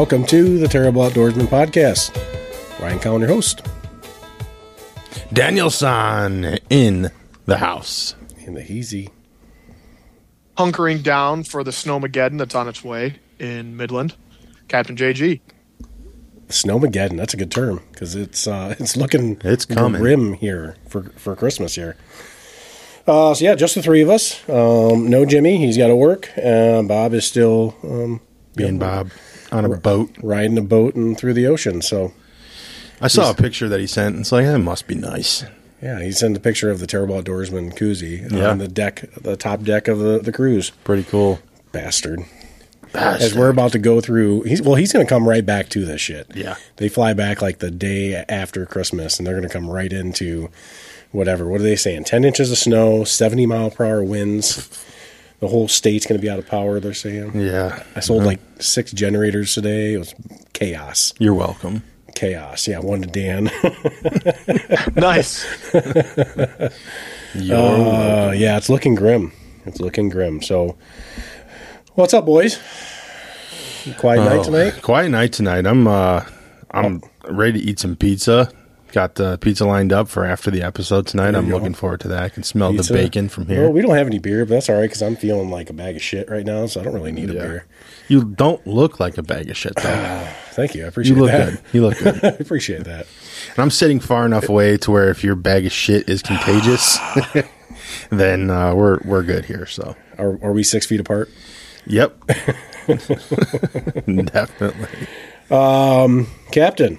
Welcome to the Terrible Outdoorsman Podcast. Ryan Cowan, your host. Danielson in the house. In the Heezy. Hunkering down for the Snowmageddon that's on its way in Midland. Captain JG. Snowmageddon, that's a good term because it's uh, it's looking It's coming. grim here for, for Christmas here. Uh, so yeah, just the three of us. Um, no Jimmy, he's got to work. Uh, Bob is still um, Me and Bob on a boat. riding a boat and through the ocean. So I saw a picture that he sent. and It's like, it must be nice. yeah, he sent a picture of the Terrible Outdoorsman koozie Yeah. on the deck, the top deck of the, the cruise. Pretty cool. Bastard. As we're about to go through, he's well, he's going to come right back to this shit. Yeah. they fly back like the day after Christmas, and they're going to come right into whatever. What are they saying? Ten inches of snow, seventy mile per hour winds. The whole state's going to be out of power. They're saying. Yeah. I sold like six generators today. It was chaos, You're welcome. chaos. Yeah, one to Dan. Nice. You're uh, yeah, it's looking grim. It's looking grim. So, what's up, boys? Quiet night Oh, tonight. Quiet night tonight. I'm uh I'm ready to eat some pizza. Got the pizza lined up for after the episode tonight. I'm go. looking forward to that. I can smell Pizza. the bacon from here. Well, we don't have any beer, but that's all right because I'm feeling like a bag of shit right now, so I don't really need a beer. You don't look like a bag of shit though. Thank you. I appreciate You look that. good. You look good. I appreciate that. And I'm sitting far enough away to where if your bag of shit is contagious, then uh, we're we're good here. So, Are, are we six feet apart? yep, definitely. Captain.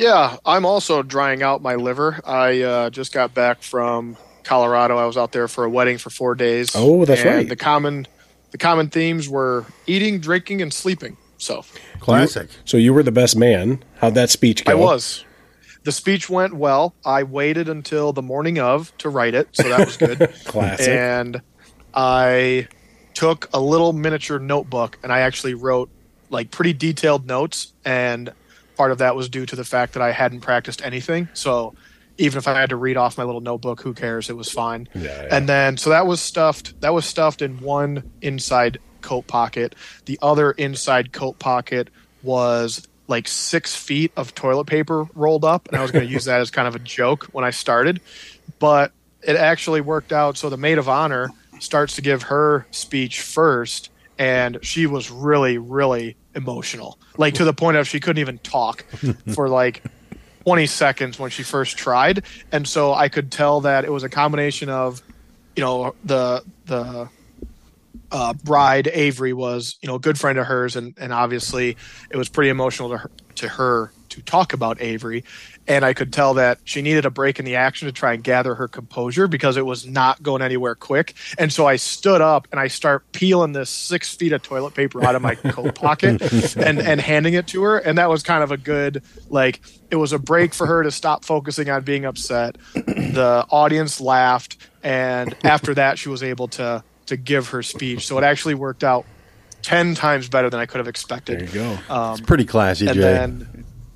Yeah, I'm also drying out my liver. I uh, just got back from Colorado. I was out there for a wedding for four days. Oh, that's and right. The common, the common themes were eating, drinking, and sleeping. So Classic. So you were the best man. How'd that speech go? I was. The speech went well. I waited until the morning of to write it, so that was good. Classic. and I took a little miniature notebook and I actually wrote like pretty detailed notes and part of that was due to the fact that I hadn't practiced anything. So even if I had to read off my little notebook, who cares? It was fine. Yeah, yeah. And then so that was stuffed that was stuffed in one inside coat pocket. The other inside coat pocket was like six feet of toilet paper rolled up, and I was going to use that as kind of a joke when I started. But it actually worked out. So the maid of honor starts to give her speech first, and she was really, really emotional, like to the point of she couldn't even talk for like 20 seconds when she first tried. And so I could tell that it was a combination of, you know, the the uh, bride Avery was, you know, a good friend of hers, and and obviously it was pretty emotional to her, to her to talk about Avery, and I could tell that she needed a break in the action to try and gather her composure because it was not going anywhere quick, and so I stood up and I start peeling this six feet of toilet paper out of my coat pocket and and handing it to her, and that was kind of a good like it was a break for her to stop focusing on being upset. The audience laughed, and after that, she was able to to give her speech. So it actually worked out ten times better than I could have expected. there you go. Um, Pretty classy, and Jay. then,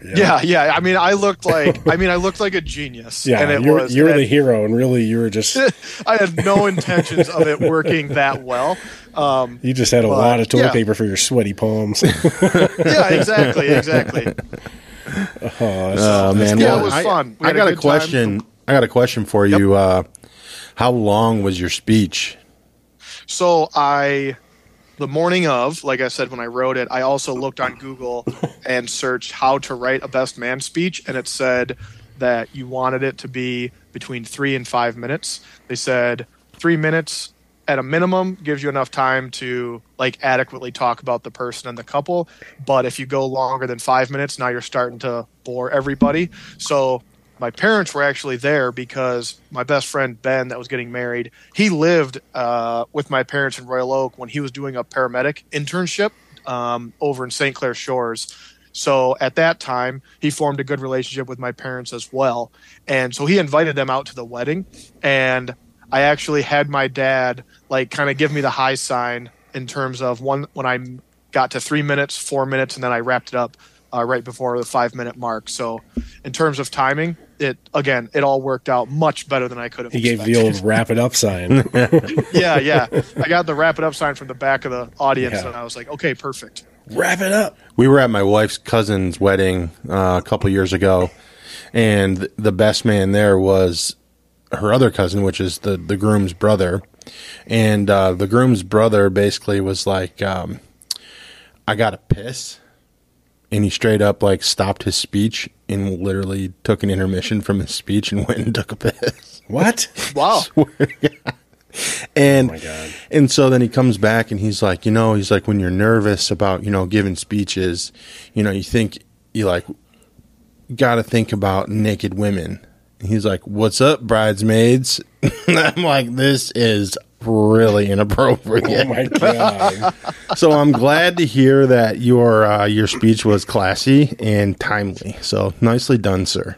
yeah. yeah, I mean, I looked like, I mean, I looked like a genius. Yeah, and it you're, was. you're and the hero, and really, you were just I had no intentions of it working that well. Um, you just had a But, lot of toilet yeah. paper for your sweaty palms. yeah, exactly, exactly. Oh man, Yeah, well, it was I, fun. We I had a got a good time. question. I got a question for you. Uh, how long was your speech? So I, the morning of, like I said when I wrote it, I also looked on Google and searched how to write a best man speech, and it said that you wanted it to be between three and five minutes. They said three minutes at a minimum gives you enough time to like adequately talk about the person and the couple. But if you go longer than five minutes, now you're starting to bore everybody. So my parents were actually there because my best friend Ben, that was getting married, he lived uh, with my parents in Royal Oak when he was doing a paramedic internship um, over in St. Clair Shores. So at that time, he formed a good relationship with my parents as well, and so he invited them out to the wedding, and I actually had my dad like kind of give me the high sign in terms of one when I got to three minutes, four minutes, and then I wrapped it up uh, right before the five minute mark. So, in terms of timing, it again it all worked out much better than I could have. He gave the old wrap it up sign. yeah, yeah. I got the wrap it up sign from the back of the audience, Yeah. and I was like, okay, perfect. Wrap it up. we were at my wife's cousin's wedding uh, a couple years ago, and the best man there was her other cousin, which is the the groom's brother, and uh, the groom's brother basically was like, um, "I got to piss," and he straight up like stopped his speech and literally took an intermission from his speech and went and took a piss. What? Wow. And Oh my God. and so then he comes back and he's like, you know, he's like when you're nervous about, you know, giving speeches, you know, you think you like got to think about naked women. And he's like, "What's up, bridesmaids?" I'm like, "This is really inappropriate." Oh my god. so I'm glad to hear that your uh, your speech was classy and timely. So nicely done, sir.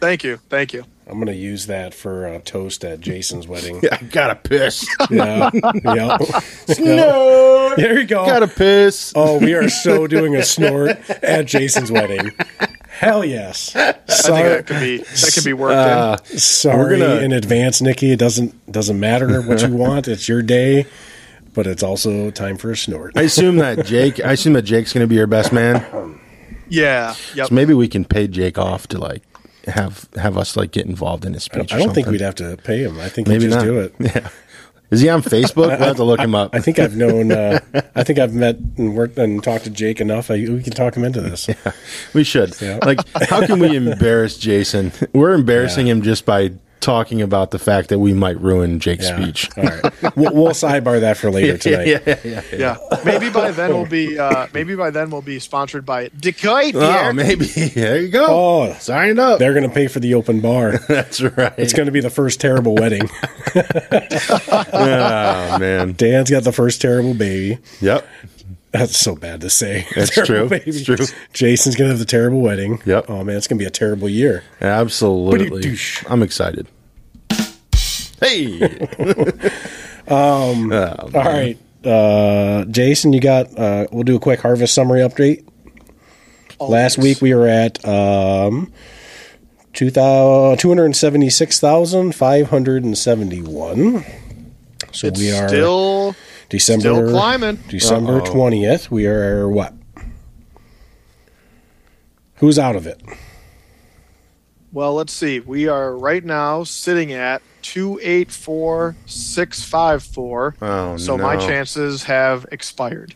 Thank you. Thank you. I'm gonna use that for a toast at Jason's wedding. I gotta piss. Yeah. yeah. no, There you go. gotta piss. Oh, we are so doing a snort at Jason's wedding. Hell yes. I think Sorry, that could be that could be worked Uh, sorry we're gonna- in advance, Nikki. It doesn't doesn't matter what you want. It's your day, but it's also time for a snort. I assume that Jake. I assume that Jake's gonna be your best man. Yeah. Yep. So maybe we can pay Jake off to like have have us like get involved in his speech. I or don't think we'd have to pay him. I think maybe just not. do it. Yeah. Is he on Facebook? We'll have to look him up. I think I've known. Uh, I think I've met and worked and talked to Jake enough. I, we can talk him into this. We should. Yeah. Like, how can we embarrass Jason? We're embarrassing Yeah. him just by talking about the fact that we might ruin Jake's Yeah. speech. All right, we'll, we'll sidebar that for later tonight. yeah, yeah, yeah. Yeah. Maybe by then we'll be uh, maybe by then we'll be sponsored by Decoy Oh, maybe. There you go. Oh, Sign up. they're going to pay for the open bar. That's right. It's going to be the first terrible wedding. oh, man. Dan's got the first terrible baby. Yep. That's so bad to say. That's Terrible true. It's true. Jason's going to have the terrible wedding. Yep. Oh, man, it's going to be a terrible year. Absolutely. I'm excited. Hey. All right. Uh, Jason, you got, uh, we'll do a quick harvest summary update. Last week we were at um, 276,571. So It's we are still December still climbing. December Uh-oh. 20th. We are what? Who's out of it? Well, let's see. We are right now sitting at two eight four six five four. Oh, so my chances have expired.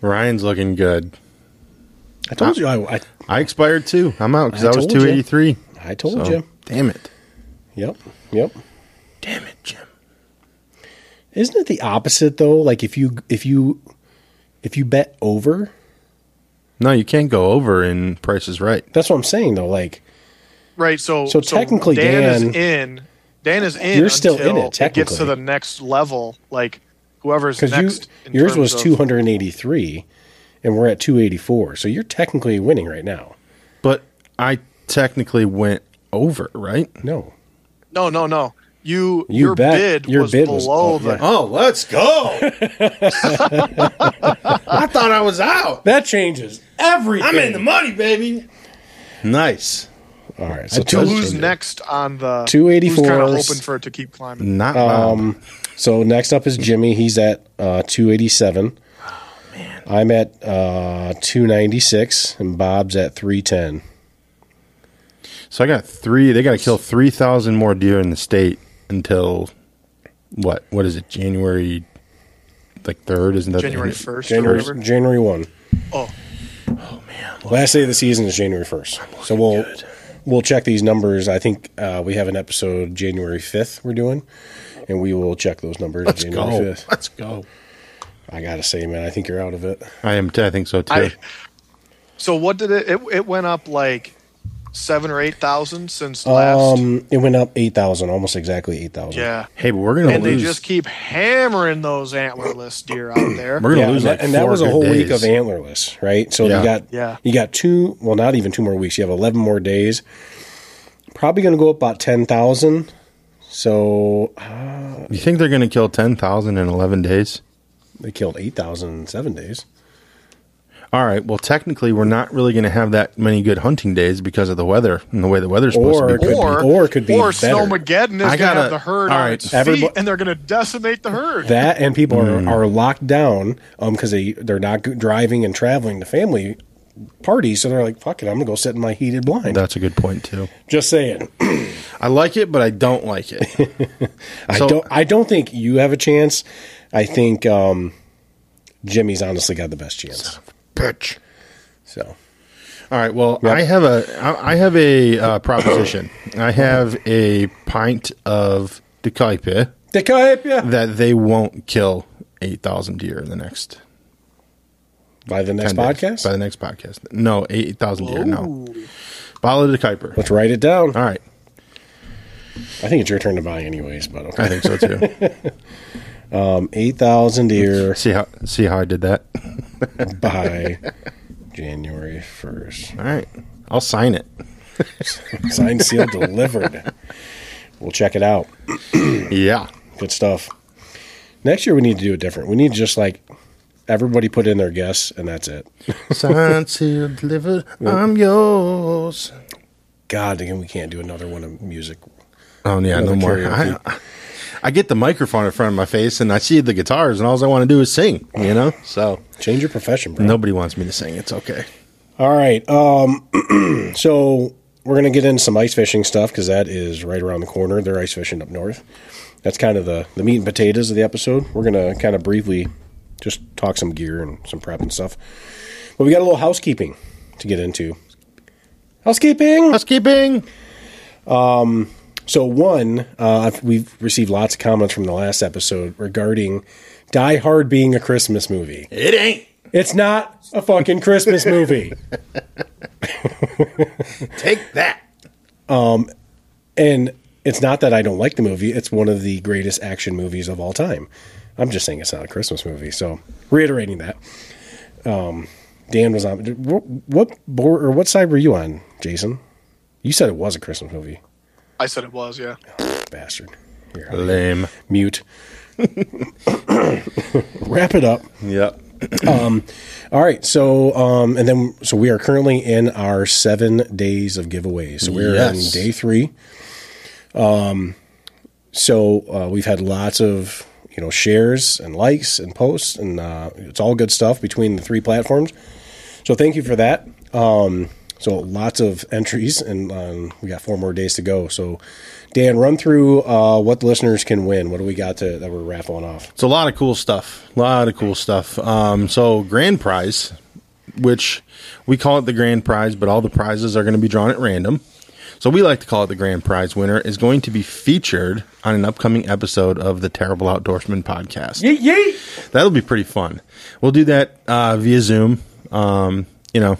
Ryan's looking good. I told you I, I, I expired too. I'm out because I I, was told you. 283. I told So, you. Damn it. Yep. Yep. Damn it, Jim. Isn't it the opposite though? Like if you if you if you bet over, No, you can't go over in Price is Right. that's what I'm saying though. Like Right. So So technically, Dan, Dan- is in. Dan is in. You're still in until it, gets to the next level. Like whoever's because you next. in yours terms was of- 283, and we're at 284. So you're technically winning right now. But I technically went over, right? No, No, no, no. You, You your bet. bid Your was bid was- below oh, the. yeah. Oh, let's go. I thought I was out. that changes everything. I'm in the money, baby. Nice. All right, so I two- Who's next on the 284 Who's kind of hoping for it to keep climbing? Not Um, so next up is Jimmy. He's at uh, 287. Oh, man. I'm at uh, 296, and Bob's at 310. So I got three. They got to kill three thousand more deer in the state until what? What is it? January like third? Isn't that January first January whatever. January one. Oh, Oh man. Last day of the season is January first. So we'll we'll check these numbers. I think uh, we have an episode January fifth we're doing, and we will check those numbers Let's January go. fifth. Let's go. I gotta say, man, I think you're out of it. I am. T- I think so too. I, so what did it, it? It went up like seven or eight thousand since last. Um, it went up eight thousand, almost exactly eight thousand. yeah, hey, but we're gonna lose, and they just keep hammering those antlerless deer out there. we're gonna Yeah, lose and, like that, and that was a good whole week days. of antlerless, right? So Yeah. you got Yeah. you got two, well, not even two more weeks. You have eleven more days. Probably going to go up about ten thousand. So uh, You think they're gonna kill ten thousand in eleven days? they killed eight thousand in seven days. All right. Well, technically, we're not really going to have that many good hunting days because of the weather and the way the weather's supposed Or to it be. could be- or or it could be or better. Snowmageddon is I going to gotta- have the herd all on right. its Everybo- feet, and they're going to decimate the herd. That and people Hmm. are, are locked down um because they they're not g- driving and traveling to family parties, so they're like, "Fuck it, I'm gonna go sit in my heated blind." That's a good point too. Just saying. I like it, but I don't like it. I So- don't. I don't think you have a chance. I think um, Jimmy's honestly got the best chance. Bitch. So All right. Well, I have a I have a uh, proposition. I have a pint of Decaipe the Caipia that they won't kill eight thousand deer in the next by the next 10 days. podcast. By the next podcast, no eight thousand deer. No, bottle of Decaipe. Let's write it down. All right, I think it's your turn to buy, anyways. But I think so too. Um, eight thousand deer see how see how I did that. by January first. All right, I'll sign it. Signed, sealed, delivered. We'll check it out. Yeah. Good stuff. Next year we need to do it different. We need to just like everybody put in their guess and that's it. Signed, sealed, delivered. I'm yours. God, again, we can't do another one of music. Oh yeah, no more. karaoke. I, I get the microphone in front of my face and I see the guitars, and all I want to do is sing. You know, so Change your profession, bro. nobody wants me to sing. It's okay. All right. Um, so we're gonna get into some ice fishing stuff because that is right around the corner. They're ice fishing up north. That's kind of the the meat and potatoes of the episode. We're gonna kind of briefly just talk some gear and some prep and stuff. But we got a little housekeeping to get into. Housekeeping. Housekeeping. So one, uh, we've received lots of comments from the last episode regarding Die Hard being a Christmas movie. It ain't. It's not a fucking Christmas movie. Take that. And it's not that I don't like the movie. It's one of the greatest action movies of all time. I'm just saying it's not a Christmas movie. So reiterating that. Um, Dan was on what, what board or what side were you on, Jason? You said it was a Christmas movie, I said it was, yeah. bastard. Here, Lame. mute. Wrap it up. Yep. All right, so um, and then so we are currently in our seven days of giveaways. So we're Yes. in day three. Um, so uh, we've had lots of you know shares and likes and posts, and uh, it's all good stuff between the three platforms. So thank you for that. Um, so lots of entries, and um, we got four more days to go. So Dan, run through uh, what the listeners can win. What do we got to that we're raffling off? It's a lot of cool stuff. A lot of cool stuff. Um, so grand prize, which we call it the grand prize, but all the prizes are going to be drawn at random. So we like to call it the grand prize winner is going to be featured on an upcoming episode of the Terrible Outdoorsman podcast. Yeet yeet. That'll be pretty fun. We'll do that uh, via Zoom. Um, you know,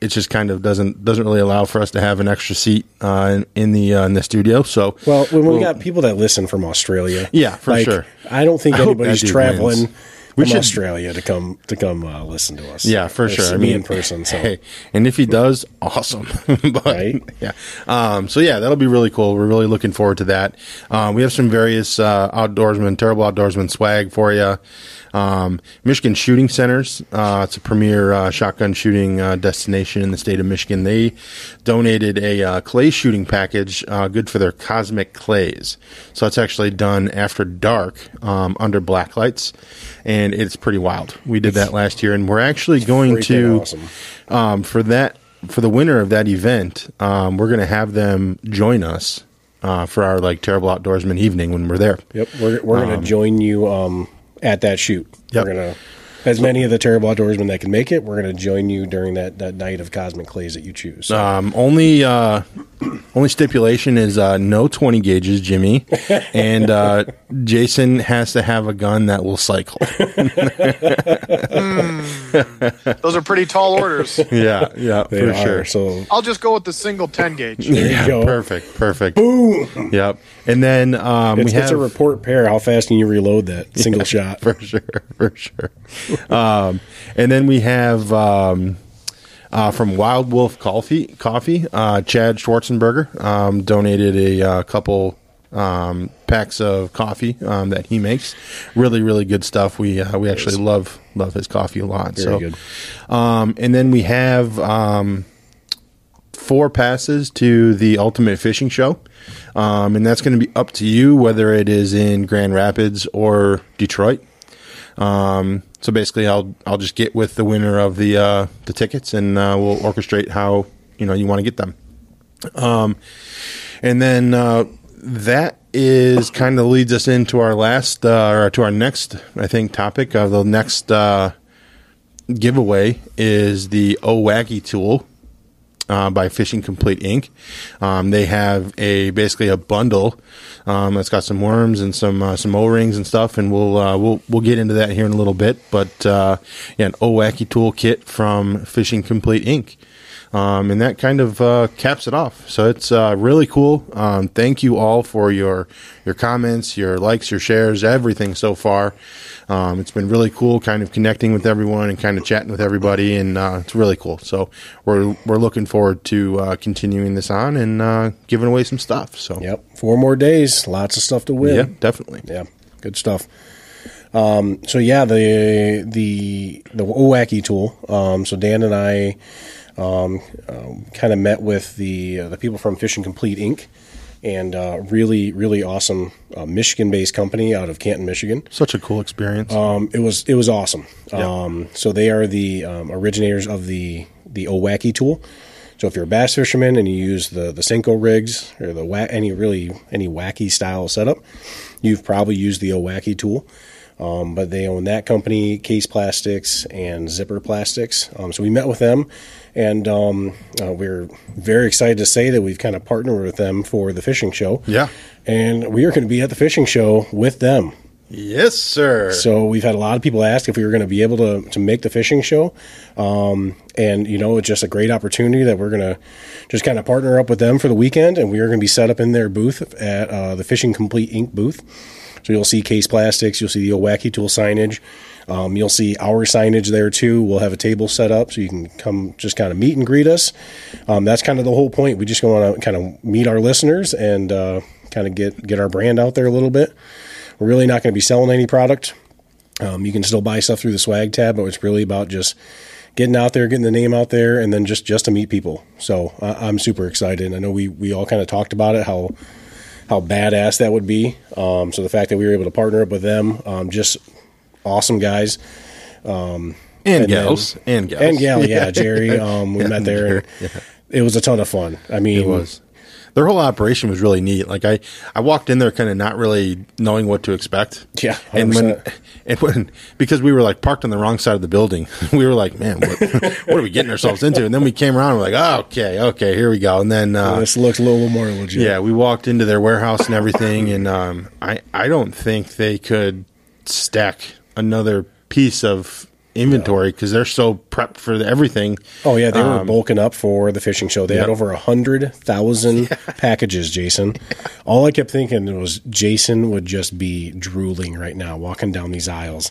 it just kind of doesn't doesn't really allow for us to have an extra seat uh, in, in the uh, in the studio. So Well, when we got people that listen from Australia, Yeah, for like, sure. I don't think I anybody's traveling wins. We from should- Australia to come to come uh, listen to us. Yeah, for sure. I me mean, in person. So hey, and if he does, awesome. but, Right? Yeah. Um, so yeah, that'll be really cool. We're really looking forward to that. Um, we have some various uh, outdoorsman, terrible outdoorsman swag for you. Um, Michigan Shooting Centers. Uh, it's a premier uh, shotgun shooting uh, destination in the state of Michigan. They donated a uh, clay shooting package, uh, good for their cosmic clays. So it's actually done after dark um, under black lights, and it's pretty wild. We did that last year, and we're actually going to awesome. um, for that for the winner of that event. Um, we're going to have them join us uh, for our like terrible outdoorsman evening when we're there. Yep, we're we're gonna join you um, at that shoot. Yep. We're gonna as many of the terrible outdoorsmen that can make it. We're gonna join you during that, that night of cosmic clays that you choose. Um, only uh, only stipulation is uh, no twenty gauges, Jimmy, and uh, Jason has to have a gun that will cycle. Those are pretty tall orders. yeah, yeah, they for are, sure. So I'll just go with the single 10 gauge. there you Yeah, go. perfect, perfect. Boom. Yep. And then um, It's, we have it's a report pair. How fast can you reload that single shot? for sure, for sure. um, and then we have um, uh, from Wild Wolf Coffee, Coffee. Uh, Chad Schwarzenberger um, donated a uh, couple um, packs of coffee um, that he makes. Really, really good stuff. We uh, we actually love love his coffee a lot. Very so, good. Um, and then we have um, four passes to the Ultimate Fishing Show, um, and that's going to be up to you whether it is in Grand Rapids or Detroit. Um, so basically, I'll I'll just get with the winner of the uh, the tickets, and uh, we'll orchestrate how you know you want to get them. Um, and then uh, that is kind of leads us into our last uh, or to our next, I think, topic of the next uh, giveaway is the O-Wacky tool uh, by Fishing Complete Inc. Um, they have a basically a bundle um, that's got some worms and some uh, some O rings and stuff, and we'll uh, we'll we'll get into that here in a little bit. But uh, yeah, an O-Wacky tool kit from Fishing Complete Inc. Um, and that kind of uh, caps it off. So it's uh, really cool. Um, thank you all for your your comments, your likes, your shares, everything so far. Um, it's been really cool, kind of connecting with everyone and kind of chatting with everybody, and uh, it's really cool. So we're we're looking forward to uh, continuing this on and uh, giving away some stuff. So Yep. Four more days. Lots of stuff to win. yeah, definitely. Yeah, good stuff. Um, so yeah, the the the O-Wacky tool. Um, so Dan and I um, um, kind of met with the uh, the people from Fishing Complete Inc. and uh, really really awesome uh, Michigan based company out of Canton, Michigan. Such a cool experience. Um, it was it was awesome. Yeah. Um, so they are the um, originators of the the O-Wacky tool. So if you're a bass fisherman and you use the the Senko rigs or the wa- any really any wacky style setup, you've probably used the O-Wacky tool. Um, but they own that company, Case Plastics and Zipper Plastics. Um, so we met with them, and um, uh, we're very excited to say that we've kind of partnered with them for the fishing show. Yeah. and we are going to be at the fishing show with them. yes, sir. So we've had a lot of people ask if we were going to be able to to make the fishing show, um, and you know it's just a great opportunity that we're going to just kind of partner up with them for the weekend, and we are going to be set up in their booth at uh, the Fishing Complete Inc. booth. So you'll see Case Plastics, you'll see the O-Wacky Tool signage, um, you'll see our signage there too. We'll have a table set up so you can come just kind of meet and greet us. Um, that's kind of the whole point. We just want to kind of meet our listeners and uh, kind of get get our brand out there a little bit. We're really not going to be selling any product. Um, you can still buy stuff through the swag tab, but it's really about just getting out there, getting the name out there, and then just just to meet people. So I I'm super excited. I know we we all kind of talked about it how how badass that would be. Um, so the fact that we were able to partner up with them, um, just awesome guys. and, and gals. then- and gals. And gal, yeah, Jerry. Um, we Yeah, met there. And Jerry, It was a ton of fun. I mean, It was. Their whole operation was really neat. Like I, I walked in there kind of not really knowing what to expect. Yeah, and when, 100%. and when because we were like parked on the wrong side of the building, we were like, man, what, what are we getting ourselves into? And then we came around, and we're like, oh, okay, okay, here we go. And then, uh, this looks a little more legit. yeah, we walked into their warehouse and everything, and um, I, I don't think they could stack another piece of inventory because they're so prepped for everything. Oh yeah, they were Um, bulking up for the fishing show. They had over a hundred thousand packages. Jason, all I kept thinking was Jason would just be drooling right now, walking down these aisles.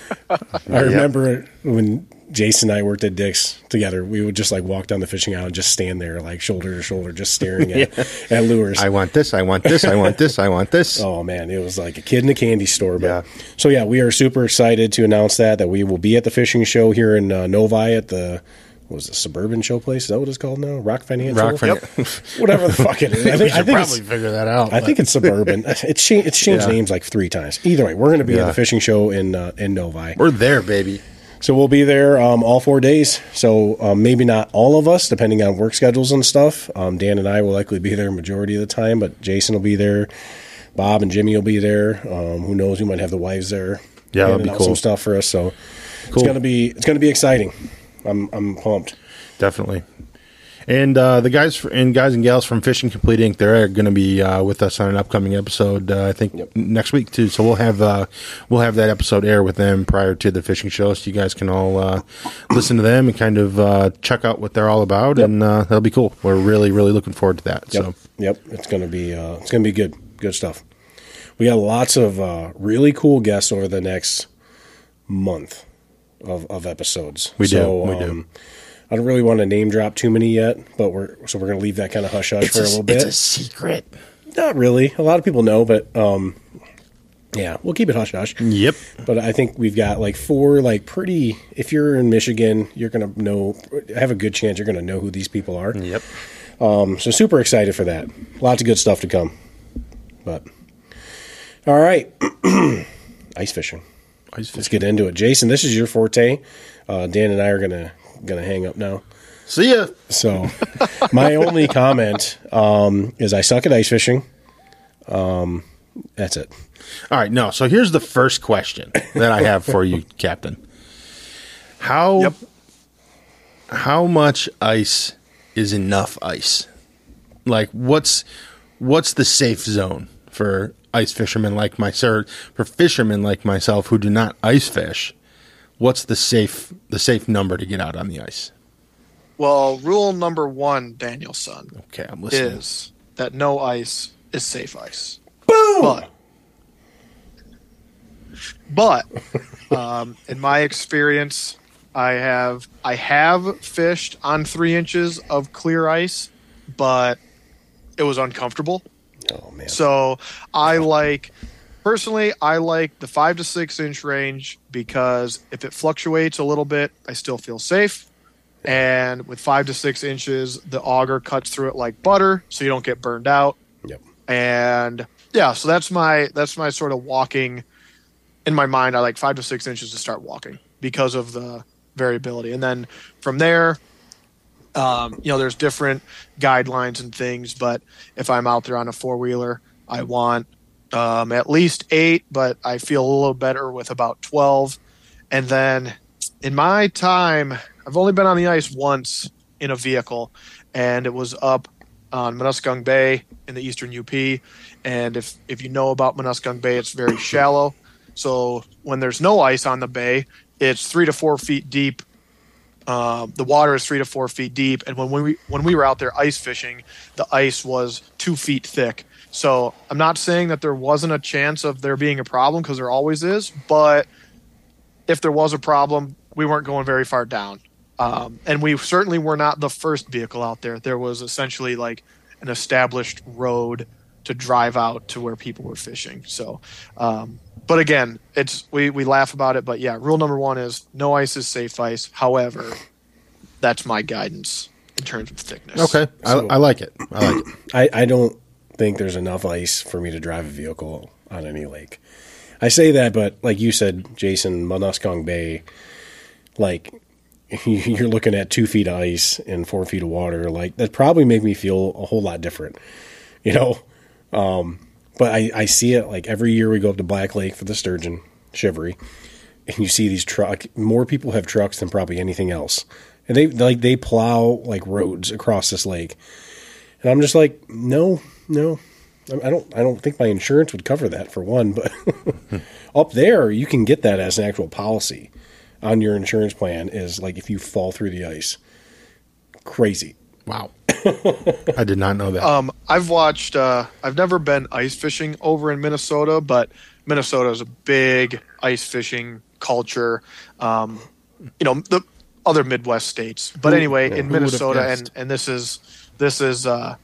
I remember when Jason and I worked at Dick's together. We would just like walk down the fishing aisle and just stand there, like shoulder to shoulder, just staring at at lures. I want this, I want this, I want this, I want this. Oh man, it was like a kid in a candy store. But Yeah. so yeah, we are super excited to announce that that we will be at the fishing show here in uh, Novi at the what was the suburban show place? Is that what it's called now? Rock Financial. Rock Fin- Whatever the fuck it is. I think, I should think probably it's, figure that out. I think it's suburban. It's changed. It's changed Yeah. names like three times. Either way, we're going to be at the fishing show in uh, in Novi. we're there, baby. So we'll be there um, all four days. So um, maybe not all of us, depending on work schedules and stuff. Um, Dan and I will likely be there majority of the time, but Jason will be there. Bob and Jimmy will be there. Um, who knows? We might have the wives there. Yeah, that'd be cool. Some stuff for us. So Cool. it's gonna be it's gonna be exciting. I'm I'm pumped. Definitely. And uh, the guys and guys and gals from Fishing Complete Inc. They're going to be uh, with us on an upcoming episode. Uh, I think Yep. next week too. So we'll have uh, we'll have that episode air with them prior to the fishing show, so you guys can all uh, listen to them and kind of uh, check out what they're all about, and uh, that'll be cool. We're really really looking forward to that. Yep. So Yep. It's gonna be uh, it's gonna be good. Good stuff. We got lots of uh, really cool guests over the next month of, of episodes. We do, So, we do. I don't really want to name drop too many yet, but we're so we're gonna leave that kind of hush hush for a, little bit. It's a secret. Not really. A lot of people know, but um, yeah, we'll keep it hush hush. Yep. But I think we've got like four like pretty. If you're in Michigan, you're gonna know. Have a good chance you're gonna know who these people are. Yep. Um, so super excited for that. Lots of good stuff to come. But all right, ice fishing. Ice fishing. Let's get into it, Jason. This is your forte. Uh, Dan and I are gonna gonna hang up now. See ya. So my only comment um, is I suck at ice fishing. Um, that's it. All right, no. So here's the first question that I have for you, Captain. How Yep. how much ice is enough ice? Like what's what's the safe zone for ice fishermen like myself for fishermen like myself who do not ice fish? What's the safe the safe number to get out on the ice? Well, rule number one, Danielson, Okay, I'm listening. is that no ice is safe ice. Boom. But, but um, in my experience, I have I have fished on three inches of clear ice, but it was uncomfortable. Oh man. So I like personally I like the five to six inch range because if it fluctuates a little bit, I still feel safe. And with five to six inches, the auger cuts through it like butter, so you don't get burned out. Yep. And yeah, so that's my that's my sort of walking in my mind. I like five to six inches to start walking because of the variability, and then from there, um, you know, there's different guidelines and things. But if I'm out there on a four wheeler, I want um, at least eight, but I feel a little better with about twelve. And then in my time, I've only been on the ice once in a vehicle, and it was up on Munuscong Bay in the eastern UP. And if if you know about Munuscong Bay, it's very shallow. So when there's no ice on the bay, it's three to four feet deep. Uh, the water is three to four feet deep, and when we when we were out there ice fishing, the ice was two feet thick. So I'm not saying that there wasn't a chance of there being a problem because there always is, but if there was a problem, we weren't going very far down. Um, and we certainly were not the first vehicle out there. There was essentially like an established road to drive out to where people were fishing. So, um, but again, it's we we laugh about it, but yeah, rule number one is no ice is safe ice. However, that's my guidance in terms of thickness. Okay, So- I, I like it. I like it. I, I don't think there's enough ice for me to drive a vehicle on any lake. I say that, but like you said, Jason, Munuscong Bay, like you're looking at two feet of ice and four feet of water. Like that probably make me feel a whole lot different, you know. Um, but I, I see it like every year we go up to Black Lake for the sturgeon Shivaree, and you see these truck. More people have trucks than probably anything else, and they like they plow like roads across this lake. And I'm just like, no, no, I I don't. I don't think my insurance would cover that for one. But up there, you can get that as an actual policy on your insurance plan. Is like if you fall through the ice, crazy. Wow, I did not know that. Um, I've watched. Uh, I've never been ice fishing over in Minnesota, but Minnesota is a big ice fishing culture. Um, you know the other Midwest states, but anyway, yeah, in Minnesota, and and this is this is uh,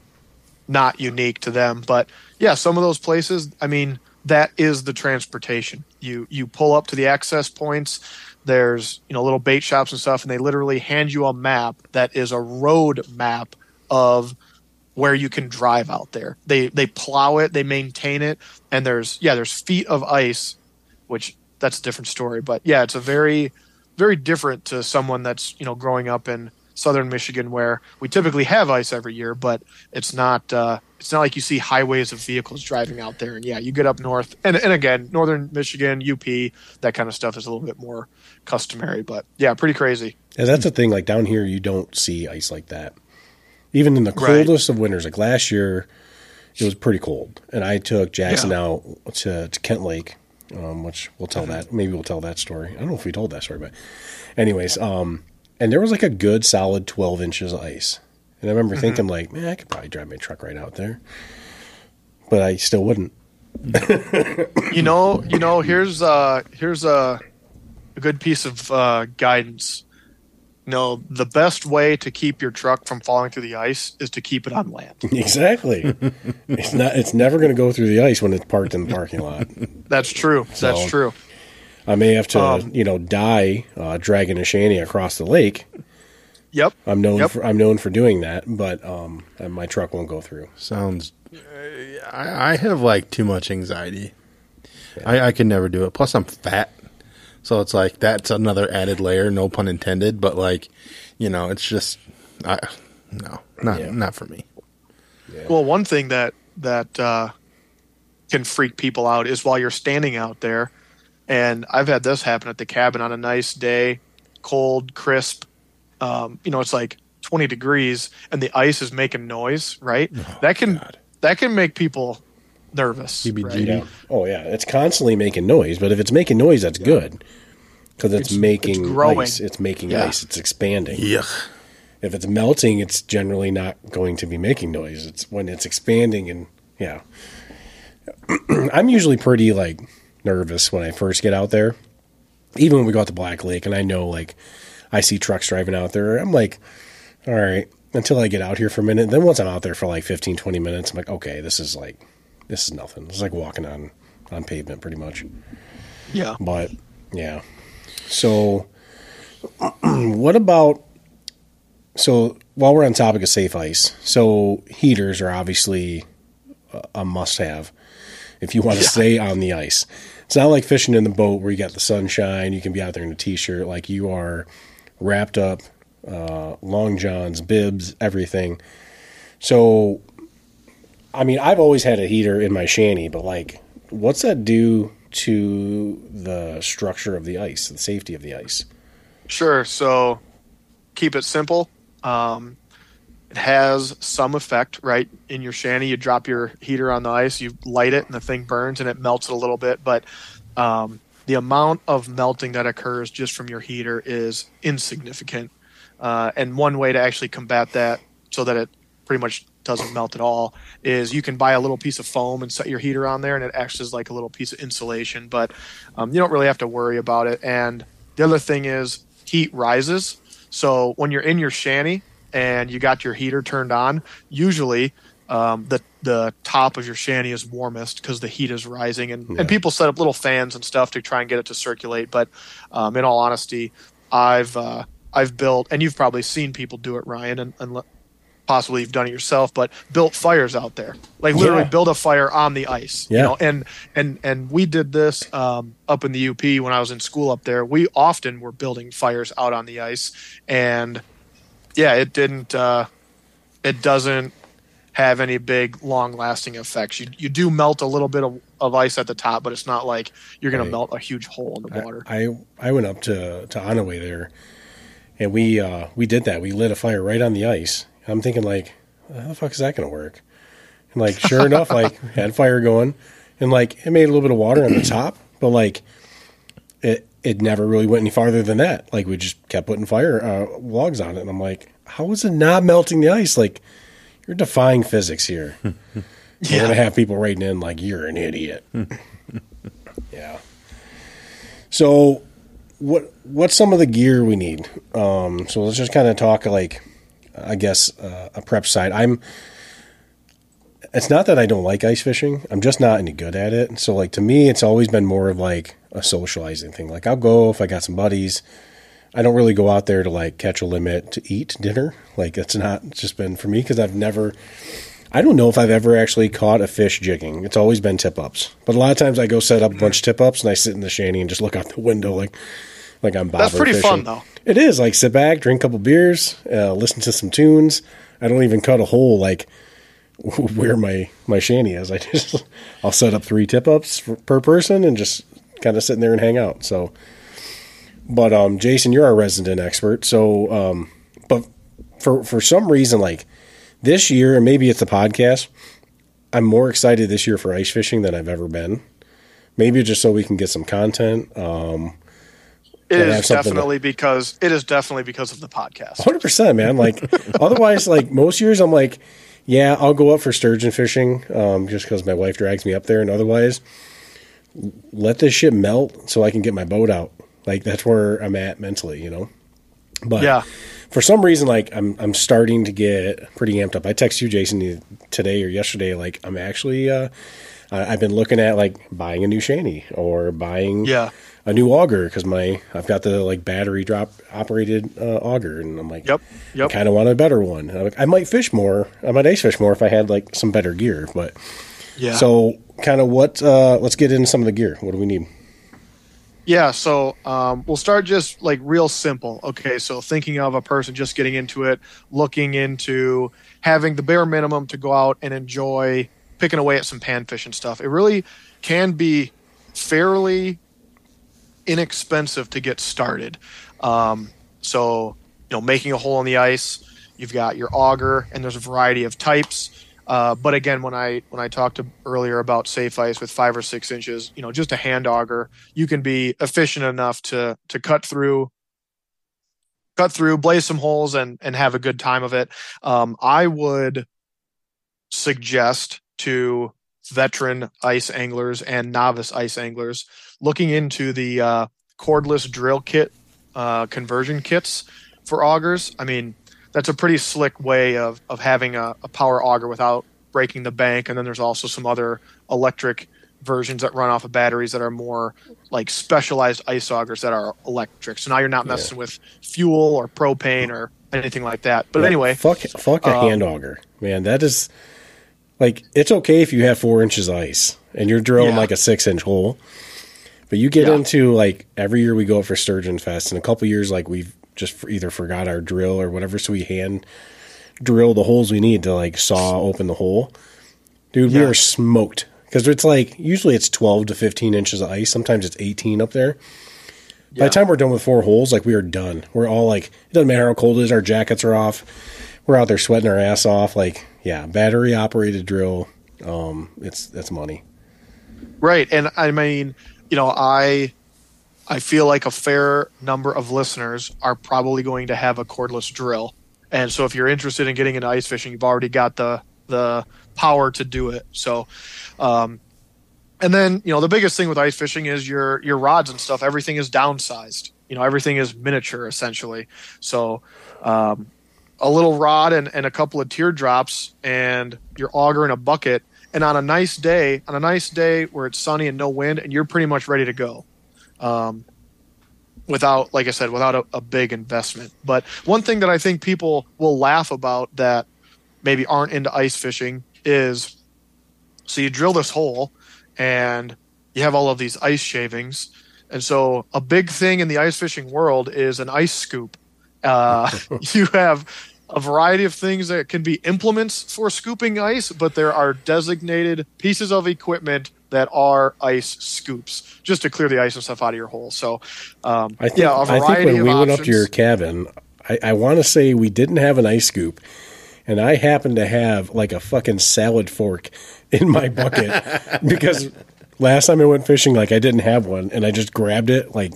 not unique to them, but yeah, some of those places. I mean, that is the transportation. You you pull up to the access points. There's you know little bait shops and stuff, and they literally hand you a map that is a road map of where you can drive out there. They they plow it, they maintain it, and there's yeah, there's feet of ice, which that's a different story. But yeah, it's a very very different to someone that's you know growing up in southern Michigan where we typically have ice every year, but it's not uh, it's not like you see highways of vehicles driving out there. And yeah, you get up north, and and again, northern Michigan, UP, that kind of stuff is a little bit more customary. But yeah, pretty crazy. And that's the thing. Like down here, you don't see ice like that. Even in the Right. coldest of winters, like last year, it was pretty cold, and I took Jackson Yeah. out to, to Kent Lake, um, which we'll tell that. Maybe we'll tell that story. I don't know if we told that story, but anyways, um, and there was like a good solid twelve inches of ice, and I remember thinking like, man, I could probably drive my truck right out there, but I still wouldn't. you know, you know, here's uh here's a, a good piece of uh, guidance. No, the best way to keep your truck from falling through the ice is to keep it on land. Exactly. it's not. It's never going to go through the ice when it's parked in the parking lot. That's true. So- That's true. I may have to, Um, you know, die uh, dragging a shanty across the lake. Yep. I'm known Yep. for I'm known for doing that, but um, my truck won't go through. Sounds. I, I have like too much anxiety. I, I can never do it. Plus, I'm fat, so it's like that's another added layer. No pun intended. But like, you know, it's just, I no, not Yeah. not for me. Well, one thing that that uh, can freak people out is while you're standing out there, and I've had this happen at the cabin on a nice day, cold, crisp. Um, you know, it's like 20 degrees, and the ice is making noise. Right? that can God. that can make people nervous. Right? Yeah. Oh yeah, it's constantly making noise, but if it's making noise, that's good because it's, It's- making it's growing. ice. It's making Yeah. ice. It's expanding. Yuck. If it's melting, it's generally not going to be making noise. It's when it's expanding and yeah. I'm usually pretty like nervous when I first get out there. Even when we go out to Black Lake and I know like I see trucks driving out there, I'm like, all right, until I get out here for a minute. Then once I'm out there for like 15, 20 minutes, I'm like, okay, this is like this is nothing. It's like walking on on pavement pretty much. Yeah. But yeah. So what about so while we're on topic of safe ice, so heaters are obviously a- a must have if you want to stay on the ice. It's not like fishing in the boat where you got the sunshine, you can be out there in a t-shirt like you are wrapped up uh, long johns, bibs, everything. So I mean, I've always had a heater in my shanty, but like what's that do to the structure of the ice, the safety of the ice? Sure. So keep it simple. Um, has some effect, right? In your shanty, you drop your heater on the ice, you light it, and the thing burns and it melts it a little bit. But um, the amount of melting that occurs just from your heater is insignificant. Uh, and one way to actually combat that so that it pretty much doesn't melt at all is you can buy a little piece of foam and set your heater on there and it acts as like a little piece of insulation but um, you don't really have to worry about it and the other thing is heat rises so when you're in your shanty and you got your heater turned on usually um, the the top of your shanty is warmest because the heat is rising and, Yeah. and people set up little fans and stuff to try and get it to circulate but um, in all honesty i've uh, i've built and you've probably seen people do it ryan and, and possibly you've done it yourself, but built fires out there. Like literally Yeah. build a fire on the ice. Yeah. You know, and and and we did this um, up in the UP when I was in school up there. We often were building fires out on the ice, and yeah, it didn't. Uh, it doesn't have any big long lasting effects. You you do melt a little bit of, of ice at the top, but it's not like you're going Right. to melt a huge hole in the water. I I went up to to Onaway there, and we uh, we did that. We lit a fire right on the ice. I'm thinking like, how the fuck is that going to work? And like, sure enough, like had fire going, and like it made a little bit of water on the top, but like it it never really went any farther than that. Like we just kept putting fire uh, logs on it, and I'm like, how is it not melting the ice? Like you're defying physics here. We're gonna have people writing in like you're an idiot. yeah. So, what what's some of the gear we need? Um, so let's just kind of talk like, I guess uh, a prep side. I'm. It's not that I don't like ice fishing. I'm just not any good at it. So like to me, it's always been more of like a socializing thing. Like I'll go if I got some buddies. I don't really go out there to like catch a limit to eat dinner. Like it's not just been for me because I've never. I don't know if I've ever actually caught a fish jigging. It's always been tip ups. But a lot of times I go set up a bunch of tip ups and I sit in the shanty and just look out the window like like I'm bobber That's pretty fishing. fun, though. It is like sit back, drink a couple beers, uh, listen to some tunes. I don't even cut a hole like where my my shanty is. I just I'll set up three tip ups per person and just kind of sit in there and hang out. So, but um, Jason, you're our resident expert. So, um, but for for some reason, like this year, and maybe it's the podcast, I'm more excited this year for ice fishing than I've ever been. Maybe just so we can get some content. Um, It is something to- definitely because it is definitely because of the podcast. Hundred percent, man. Like otherwise, like most years, I'm like, yeah, I'll go up for sturgeon fishing, um, just because my wife drags me up there, and otherwise, let this shit melt so I can get my boat out. Like that's where I'm at mentally, you know. But Yeah. for some reason, like I'm I'm starting to get pretty amped up. I text you, Jason, today or yesterday. Like I'm actually uh, I've been looking at like buying a new shanty or buying Yeah. a new auger because my I've got the like battery drop operated uh, auger, and I'm like, Yep. Yep. kind of want a better one. I'm like, I might fish more. I might ice fish more if I had like some better gear. But Yeah. so kind of what? Uh, let's get into some of the gear. What do we need? Yeah, so um, we'll start just like real simple. Okay, so thinking of a person just getting into it, looking into having the bare minimum to go out and enjoy picking away at some panfish and stuff. It really can be fairly inexpensive to get started. Um, so, you know, making a hole in the ice, you've got your auger, and there's a variety of types. Uh, but again, when I when I talked to, earlier about safe ice with five or six inches, you know, just a hand auger, you can be efficient enough to to cut through, cut through, blaze some holes, and and have a good time of it. Um, I would suggest to veteran ice anglers and novice ice anglers looking into the uh, cordless drill kit uh, conversion kits for augers. I mean, that's a pretty slick way of, of having a, a power auger without breaking the bank. And then there's also some other electric versions that run off of batteries that are more like specialized ice augers that are electric. So now you're not messing with fuel or propane or anything like that. But Yeah, anyway, fuck fuck a um, hand auger, man. That is like it's okay if you have four inches of ice and you're drilling Yeah. like a six inch hole, but you get Yeah. into like every year we go up for Sturgeon Fest, and a couple years like we've just for- either forgot our drill or whatever, so we hand drill the holes we need to like saw open the hole. Dude, we Yeah. are smoked because it's like usually it's twelve to fifteen inches of ice. Sometimes it's eighteen up there. By the time we're done with four holes, like we are done. We're all like, it doesn't matter how cold it is, our jackets are off. We're out there sweating our ass off. Like, yeah, battery operated drill. Um, it's that's money. Right, and I mean, you know, I I feel like a fair number of listeners are probably going to have a cordless drill, and so if you're interested in getting into ice fishing, you've already got the the power to do it. So, um, and then you know, the biggest thing with ice fishing is your your rods and stuff. Everything is downsized. You know, everything is miniature essentially. So. Um, a little rod and, and a couple of teardrops and your auger in a bucket and on a nice day on a nice day where it's sunny and no wind and you're pretty much ready to go um, without like i said without a, a big investment. But one thing that i think people will laugh about that maybe aren't into ice fishing is so you drill this hole and you have all of these ice shavings. And so a big thing in the ice fishing world is an ice scoop. Uh, you have a variety of things that can be implements for scooping ice, but there are designated pieces of equipment that are ice scoops, just to clear the ice and stuff out of your hole. So, um, I think, yeah, a I variety think when of we options. went up to your cabin, I, I want to say we didn't have an ice scoop, and I happened to have like a fucking salad fork in my bucket because last time I went fishing, like I didn't have one, and I just grabbed it. Like,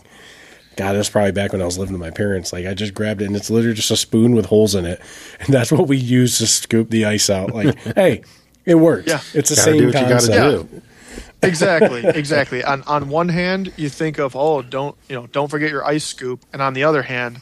God, that's probably back when I was living with my parents. Like, I just grabbed it, and it's literally just a spoon with holes in it, and that's what we use to scoop the ice out. Like, hey, it worked. Yeah. it's the Gotta same do what you concept. gotta do. Exactly, exactly. On on one hand, you think of oh, don't you know, don't forget your ice scoop, and on the other hand,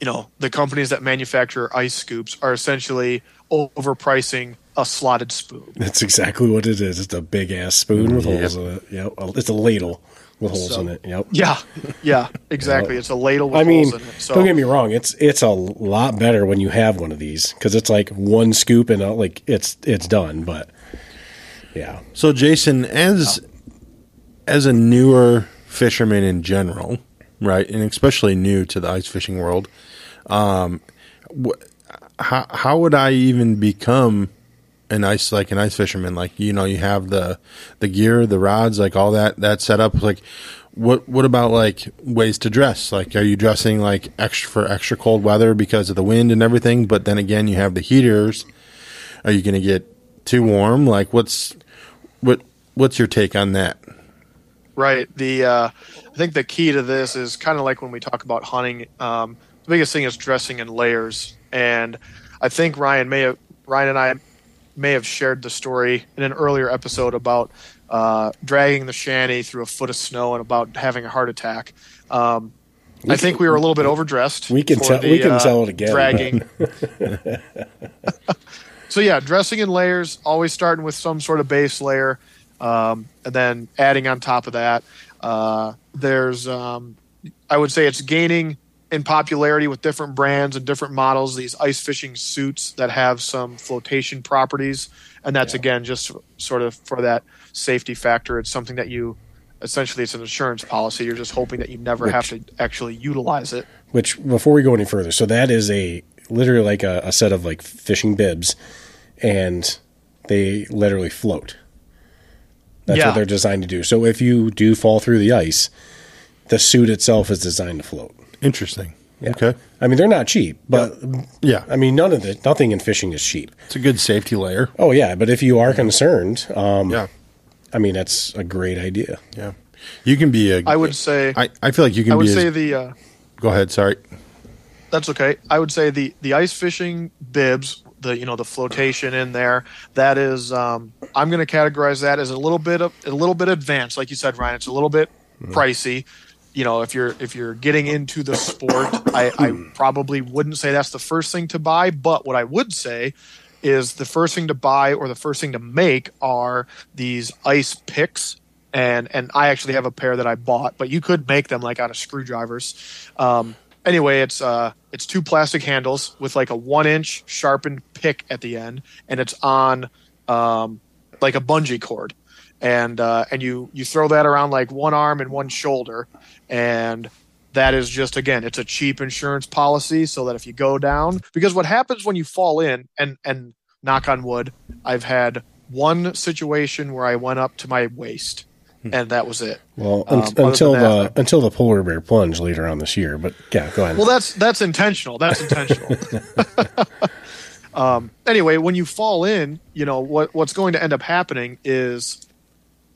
you know, the companies that manufacture ice scoops are essentially overpricing a slotted spoon. That's exactly what it is. It's a big ass spoon with Yep. holes in it. Yep, it's a ladle with holes So- in it. Yep. Yeah, yeah, exactly. It's a ladle with I mean, holes in it. So don't get me wrong. It's it's a lot better when you have one of these because it's like one scoop and uh, like it's it's done. But yeah, So Jason, as as a newer fisherman in general, right, and especially new to the ice fishing world, um, wh- how how would I even become an ice like an ice fisherman? Like you know, you have the the gear, the rods, like all that that setup. Like, what what about like ways to dress? Like, are you dressing like extra for extra cold weather because of the wind and everything? But then again, you have the heaters. Are you going to get too warm? Like, what's what what's your take on that? Right. The uh, I think the key to this is kind of like when we talk about hunting. Um, the biggest thing is dressing in layers, and I think Ryan may have Ryan and I may have shared the story in an earlier episode about uh, dragging the shanty through a foot of snow and about having a heart attack. Um, I think we were a little bit overdressed. We can tell- the, we can uh, tell it again, Dragging. so yeah, dressing in layers, always starting with some sort of base layer, um, and then adding on top of that. Uh, there's, um, I would say, it's gaining in popularity with different brands and different models. These ice fishing suits that have some flotation properties, and that's again just sort of for that safety factor. It's something that you essentially it's an insurance policy. You're just hoping that you never have to actually utilize it. Which before we go any further, so that is a literally like a, a set of like fishing bibs, and they literally float. That's Yeah. what they're designed to do. So if you do fall through the ice, the suit itself is designed to float. Interesting. Okay. I mean, they're not cheap, but Yeah. I mean, none of the nothing in fishing is cheap. It's a good safety layer. Oh yeah, but if you are concerned, um, Yeah. I mean, that's a great idea. Yeah. You can be a. I would say I, I feel like you can I would be. say as- the uh, go ahead. Sorry. that's okay. I would say the the ice fishing bibs, the you know the flotation in there, that is um, I'm going to categorize that as a little bit of a little bit advanced, like you said, Ryan. It's a little bit pricey. You know, if you're if you're getting into the sport, I, I probably wouldn't say that's the first thing to buy. But what I would say is the first thing to buy or the first thing to make are these ice picks. And and I actually have a pair that I bought, but you could make them like out of screwdrivers. Um, anyway, it's uh it's two plastic handles with like a one inch sharpened pick at the end, and it's on um like a bungee cord, and uh, and you you throw that around like one arm and one shoulder, and that is just again it's a cheap insurance policy so that if you go down because what happens when you fall in and and knock on wood i've had one situation where i went up to my waist and that was it Well, Um, un- until than the until the polar bear plunge later on this year. But yeah, go ahead. Well, that's that's intentional. That's intentional. um, anyway, when you fall in, you know what what's going to end up happening is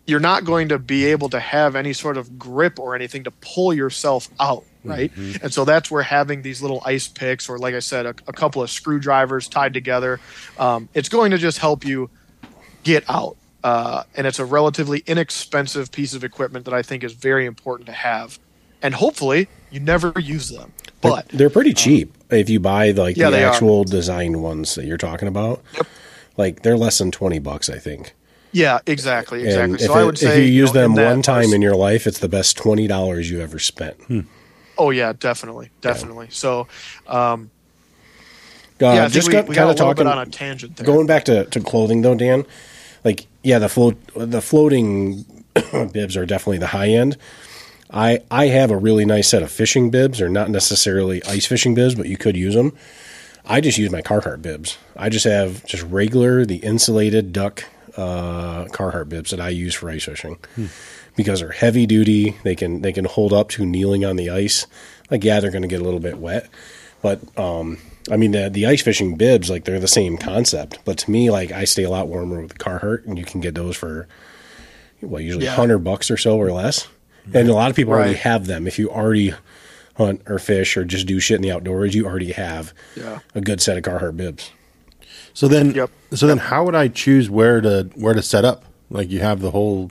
you're not going to be able to have any sort of grip or anything to pull yourself out, right? And so that's where having these little ice picks, or like I said, a, a couple of screwdrivers tied together, um, it's going to just help you get out. Uh, and it's a relatively inexpensive piece of equipment that I think is very important to have. And hopefully, you never use them. But they're pretty cheap if you buy like Yeah, the they are. actual designed ones that you're talking about. Yep. Like they're less than twenty bucks, I think. Yeah, exactly, exactly. And if, so I it- would if you use know, them one time price- in your life, it's the best twenty dollars you ever spent. oh yeah, definitely, definitely. So um, Uh, yeah, I think just we, got, we kind got a of little talking bit on a tangent there. going back to, to clothing though, Dan. Like yeah, the float the floating bibs are definitely the high end. I I have a really nice set of fishing bibs, or not necessarily ice fishing bibs, but you could use them. I just use my Carhartt bibs. I just have just regular the insulated duck uh, Carhartt bibs that I use for ice fishing because they're heavy duty. They can they can hold up to kneeling on the ice. Like yeah, they're going to get a little bit wet, but um, I mean the the ice fishing bibs like they're the same concept. But to me, like I stay a lot warmer with the Carhartt, and you can get those for well usually Yeah. hundred bucks or so or less. And a lot of people already have them. If you already hunt or fish or just do shit in the outdoors, you already have Yeah. a good set of Carhartt bibs. So then, Yep. so then, how would I choose where to where to set up? Like you have the whole,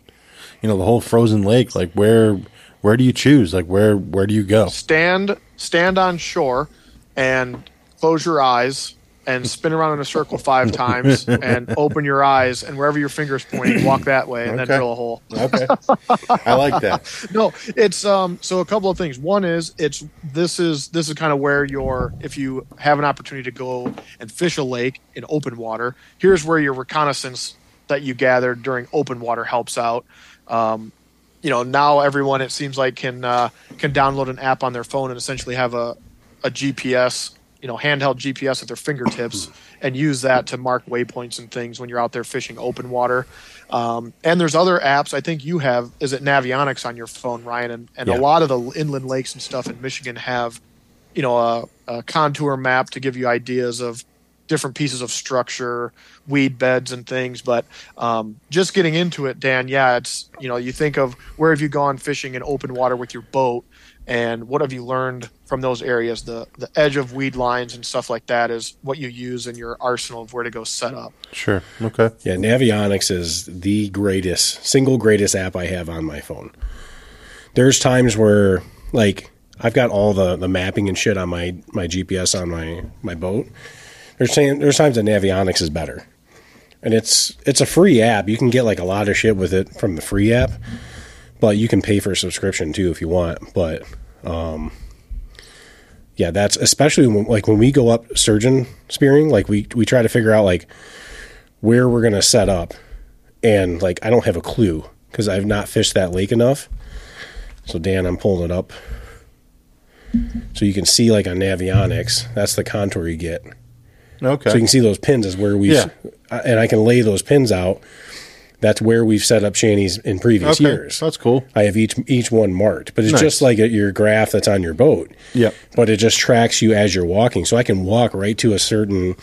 you know, the whole frozen lake. Like where where do you choose? Like where where do you go? stand stand on shore and close your eyes and spin around in a circle five times and open your eyes and wherever your finger's pointing, walk that way and Okay. then drill a hole. Okay, I like that. no it's um so a couple of things one is it's this is this is kind of where your if you have an opportunity to go and fish a lake in open water here's where your reconnaissance that you gathered during open water helps out um you know now everyone it seems like can uh, can download an app on their phone and essentially have a a gps you know handheld gps at their fingertips and use that to mark waypoints and things when you're out there fishing open water. Um, and there's other apps i think you have is it navionics on your phone ryan? And, and Yeah. a lot of the inland lakes and stuff in michigan have you know a, a contour map to give you ideas of different pieces of structure weed beds and things. But um, just getting into it dan yeah it's you know you think of where have you gone fishing in open water with your boat and what have you learned from those areas the the edge of weed lines and stuff like that is what you use in your arsenal of where to go set up Sure. Okay. Yeah, Navionics is the greatest, single greatest app I have on my phone. There's times where, like, I've got all the the mapping and shit on my my GPS on my my boat. There's saying there's times that Navionics is better, and it's it's a free app. You can get like a lot of shit with it from the free app, but you can pay for a subscription too if you want. But um, yeah, that's especially when, like when we go up sturgeon spearing, like we we try to figure out like where we're gonna set up, and like I don't have a clue because I've not fished that lake enough. So Dan, I'm pulling it up. So you can see like on Navionics, that's the contour you get. Okay. So you can see those pins is where we've, Yeah. and I can lay those pins out. That's where we've set up shanties in previous okay. years. That's cool. I have each each one marked, but it's Nice. just like a, your graph that's on your boat. Yep. But it just tracks you as you're walking, so I can walk right to a certain,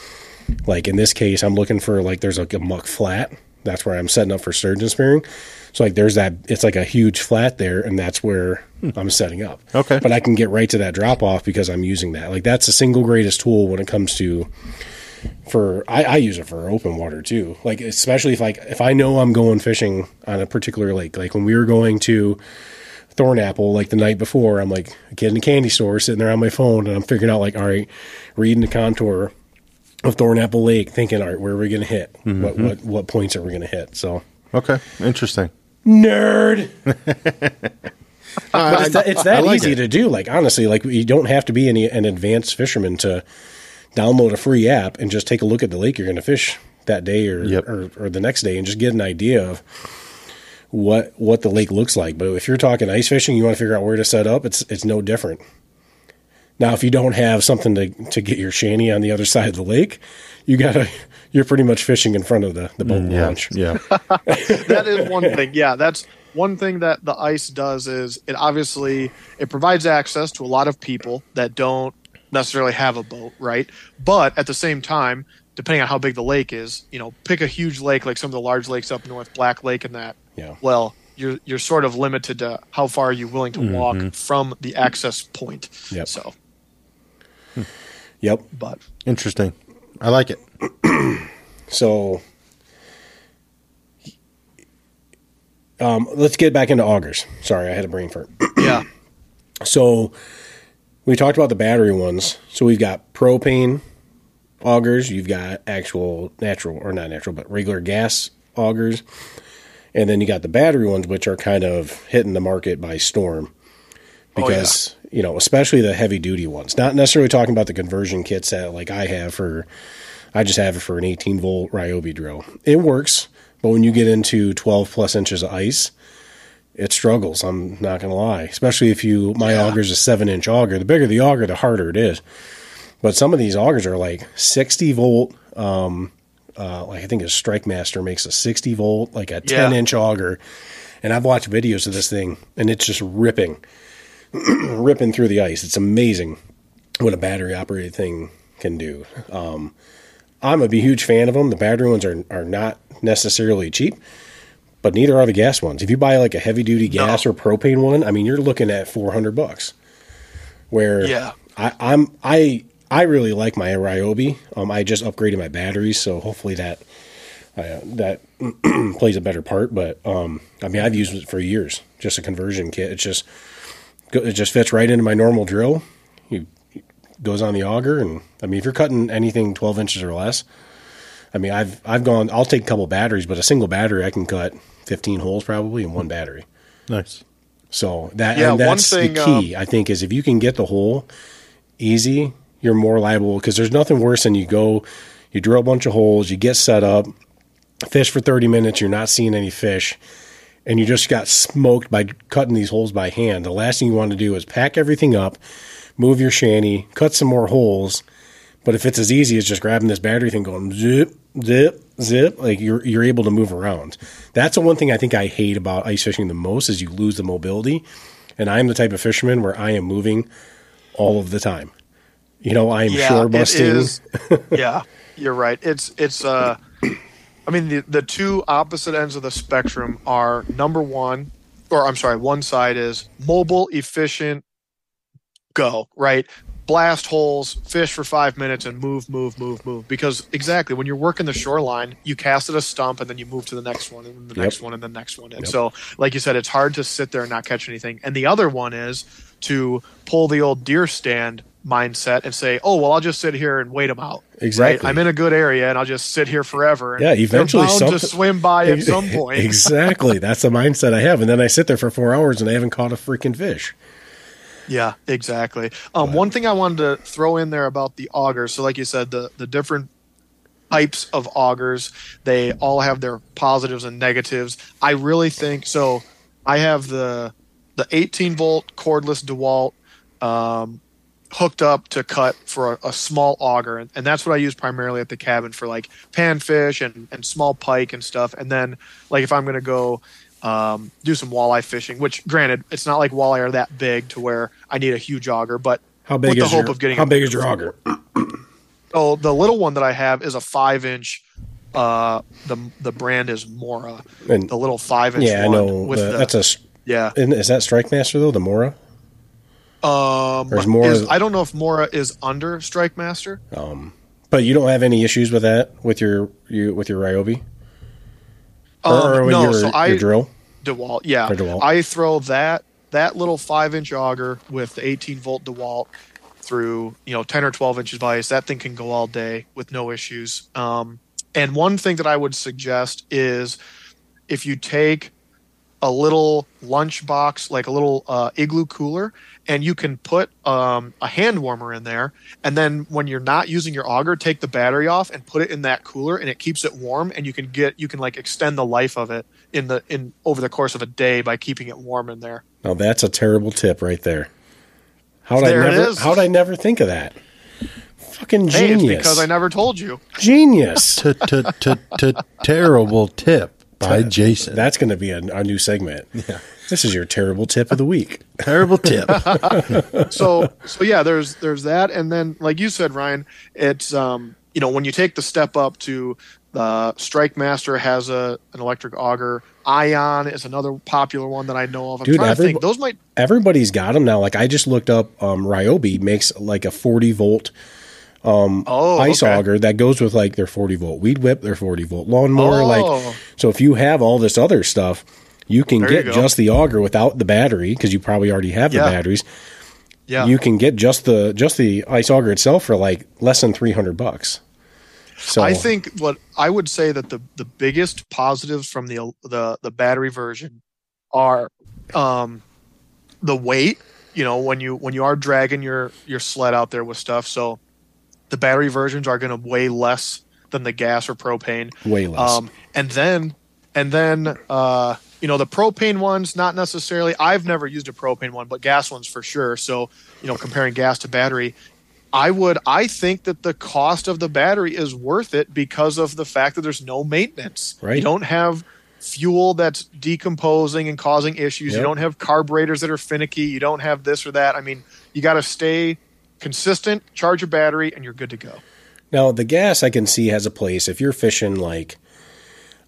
like in this case, I'm looking for like there's like a muck flat. That's where I'm setting up for sturgeon spearing. So like there's that, it's like a huge flat there, and that's where hmm. I'm setting up. Okay. But I can get right to that drop off because I'm using that. Like that's the single greatest tool when it comes to for I, I use it for open water too. Like especially if like if I know I'm going fishing on a particular lake, like when we were going to Thornapple like the night before, I'm like a kid in a candy store sitting there on my phone and I'm figuring out like, all right, reading the contour of Thornapple Lake, thinking, all right, where are we gonna hit? Mm-hmm. What what what points are we gonna hit? So Okay. Interesting. nerd. but it's that, it's that like easy it. to do. Like honestly, like you don't have to be any an advanced fisherman to download a free app and just take a look at the lake you're going to fish that day or, Yep. or or the next day and just get an idea of what what the lake looks like. But if you're talking ice fishing, you want to figure out where to set up. It's it's no different. Now, if you don't have something to to get your shanty on the other side of the lake, you gotta you're pretty much fishing in front of the the boat Mm, Yeah. launch. Yeah. that is one thing. Yeah, that's one thing that the ice does is it obviously it provides access to a lot of people that don't necessarily have a boat, right? But at the same time, depending on how big the lake is, you know, pick a huge lake like some of the large lakes up north, Black Lake and that. Yeah. Well, you're you're sort of limited to how far are you willing to walk from the access point. Yep. So, Yep. but Interesting. I like it. So, um, let's get back into augers. Sorry, I had a brain fart. yeah, So, we talked about the battery ones. So we've got propane augers. You've got actual natural or not natural, but regular gas augers, and then you got the battery ones, which are kind of hitting the market by storm Oh, yeah. because you know, especially the heavy duty ones. Not necessarily talking about the conversion kits that like I have for. I just have it for an 18 volt Ryobi drill. It works, but when you get into 12 plus inches of ice, it struggles. I'm not gonna lie, especially if you my Yeah. is a seven inch auger. The bigger the auger, the harder it is. But some of these augers are like 60 volt. Um, uh, like I think a StrikeMaster makes a 60 volt, like a 10 Yeah. inch auger. And I've watched videos of this thing, and it's just ripping, ripping through the ice. It's amazing what a battery operated thing can do. Um, I'm a huge fan of them. The battery ones are are not necessarily cheap, but neither are the gas ones. If you buy like a heavy duty gas or propane one, I mean, you're looking at 400 bucks. Where Yeah. I, I'm I I really like my Ryobi. Um, I just upgraded my batteries, so hopefully that uh, that plays a better part. But um, I mean, I've used it for years. Just a conversion kit. It's just it just fits right into my normal drill. You goes on the auger, and I mean, if you're cutting anything 12 inches or less, I mean, I've I've gone. I'll take a couple batteries, but a single battery I can cut 15 holes probably in one battery. Nice. So that Yeah, and that's thing, the key. I think is if you can get the hole easy, you're more liable because there's nothing worse than you go, you drill a bunch of holes, you get set up, fish for 30 minutes, you're not seeing any fish, and you just got smoked by cutting these holes by hand. The last thing you want to do is pack everything up, move your shanty, cut some more holes. But if it's as easy as just grabbing this battery thing, going zip, zip, zip, like you're you're able to move around. That's the one thing I think I hate about ice fishing the most is you lose the mobility. And I'm the type of fisherman where I am moving all of the time. You know, I am yeah, shore busting. yeah, you're right. It's it's uh, I mean the the two opposite ends of the spectrum are number one, or I'm sorry, one side is mobile, efficient, go right. Blast holes, fish for five minutes, and move, move, move, move. Because exactly when you're working the shoreline, you cast at a stump and then you move to the next one and then the Yep. next one and the next one. And so, like you said, it's hard to sit there and not catch anything. And the other one is to pull the old deer stand mindset and say, "Oh, well, I'll just sit here and wait them out." Exactly. Right? I'm in a good area and I'll just sit here forever. And Yeah, eventually they're bound to swim by at some point. exactly. That's the mindset I have. And then I sit there for four hours and I haven't caught a freaking fish. Yeah, exactly. Um, one thing I wanted to throw in there about the augers. So, like you said, the the different types of augers, they all have their positives and negatives. I really think so. I have the the 18 volt cordless DeWalt um, hooked up to cut for a, a small auger, and, and that's what I use primarily at the cabin for like panfish and and small pike and stuff. And then like if I'm gonna go um, do some walleye fishing, which granted it's not like walleye are that big to where I need a huge auger, but How big with the is hope your, of getting how a big is your auger? Oh, the little one that I have is a five inch. Uh, the the brand is Mora. And- the little five inch. Yeah, I know. With the- the, that's a yeah. Is that StrikeMaster though? The Mora. Um, is I don't know if Mora is under StrikeMaster. Um, but you don't have any issues with that with your you with your Ryobi Um, no, your, so I your drill. DeWalt. Yeah, DeWalt. I throw that that little five inch auger with the 18 volt DeWalt through you know 10 or 12 inches of ice. That thing can go all day with no issues. Um, and one thing that I would suggest is if you take a little lunch box, like a little uh, igloo cooler, and you can put um, a hand warmer in there. And then when you're not using your auger, take the battery off and put it in that cooler, and it keeps it warm. And you can get you can like extend the life of it in the in over the course of a day by keeping it warm in there. Now that's a terrible tip right there. How'd There I never? How'd I never think of that? Fucking Hey, genius! it's because I never told you. genius. Terrible tip by Jason. That's going to be a, a new segment. Yeah. This is your terrible tip of the week. Terrible tip. so so yeah there's there's that and then like you said ryan it's um you know when you take the step up to the strike master has a an electric auger ion is another popular one that i know of i'm Dude, trying to every- think those might Everybody's got them now. Like I just looked up, um, Ryobi makes like a 40 volt um, oh ice okay. auger that goes with like their 40 volt weed whip, their 40 volt lawnmower. Oh. Like, so if you have all this other stuff, you can There get go. just the auger without the battery because you probably already have the batteries. yeah You can get just the just the ice auger itself for like less than 300 bucks. So I think what I would say that the the biggest positives from the the the battery version are um the weight, you know, when you when you are dragging your your sled out there with stuff. So the battery versions are going to weigh less than the gas or propane. way less. Um and then and then uh you know the propane ones not necessarily. I've never used a propane one but gas ones for sure. So you know comparing gas to battery I would I think that the cost of the battery is worth it because of the fact that there's no maintenance. Right. you don't have fuel that's decomposing and causing issues. Yep. you don't have carburetors that are finicky. You don't have this or that. I mean you got to stay consistent charge your battery and you're good to go. Now the gas I can see has a place. If you're fishing like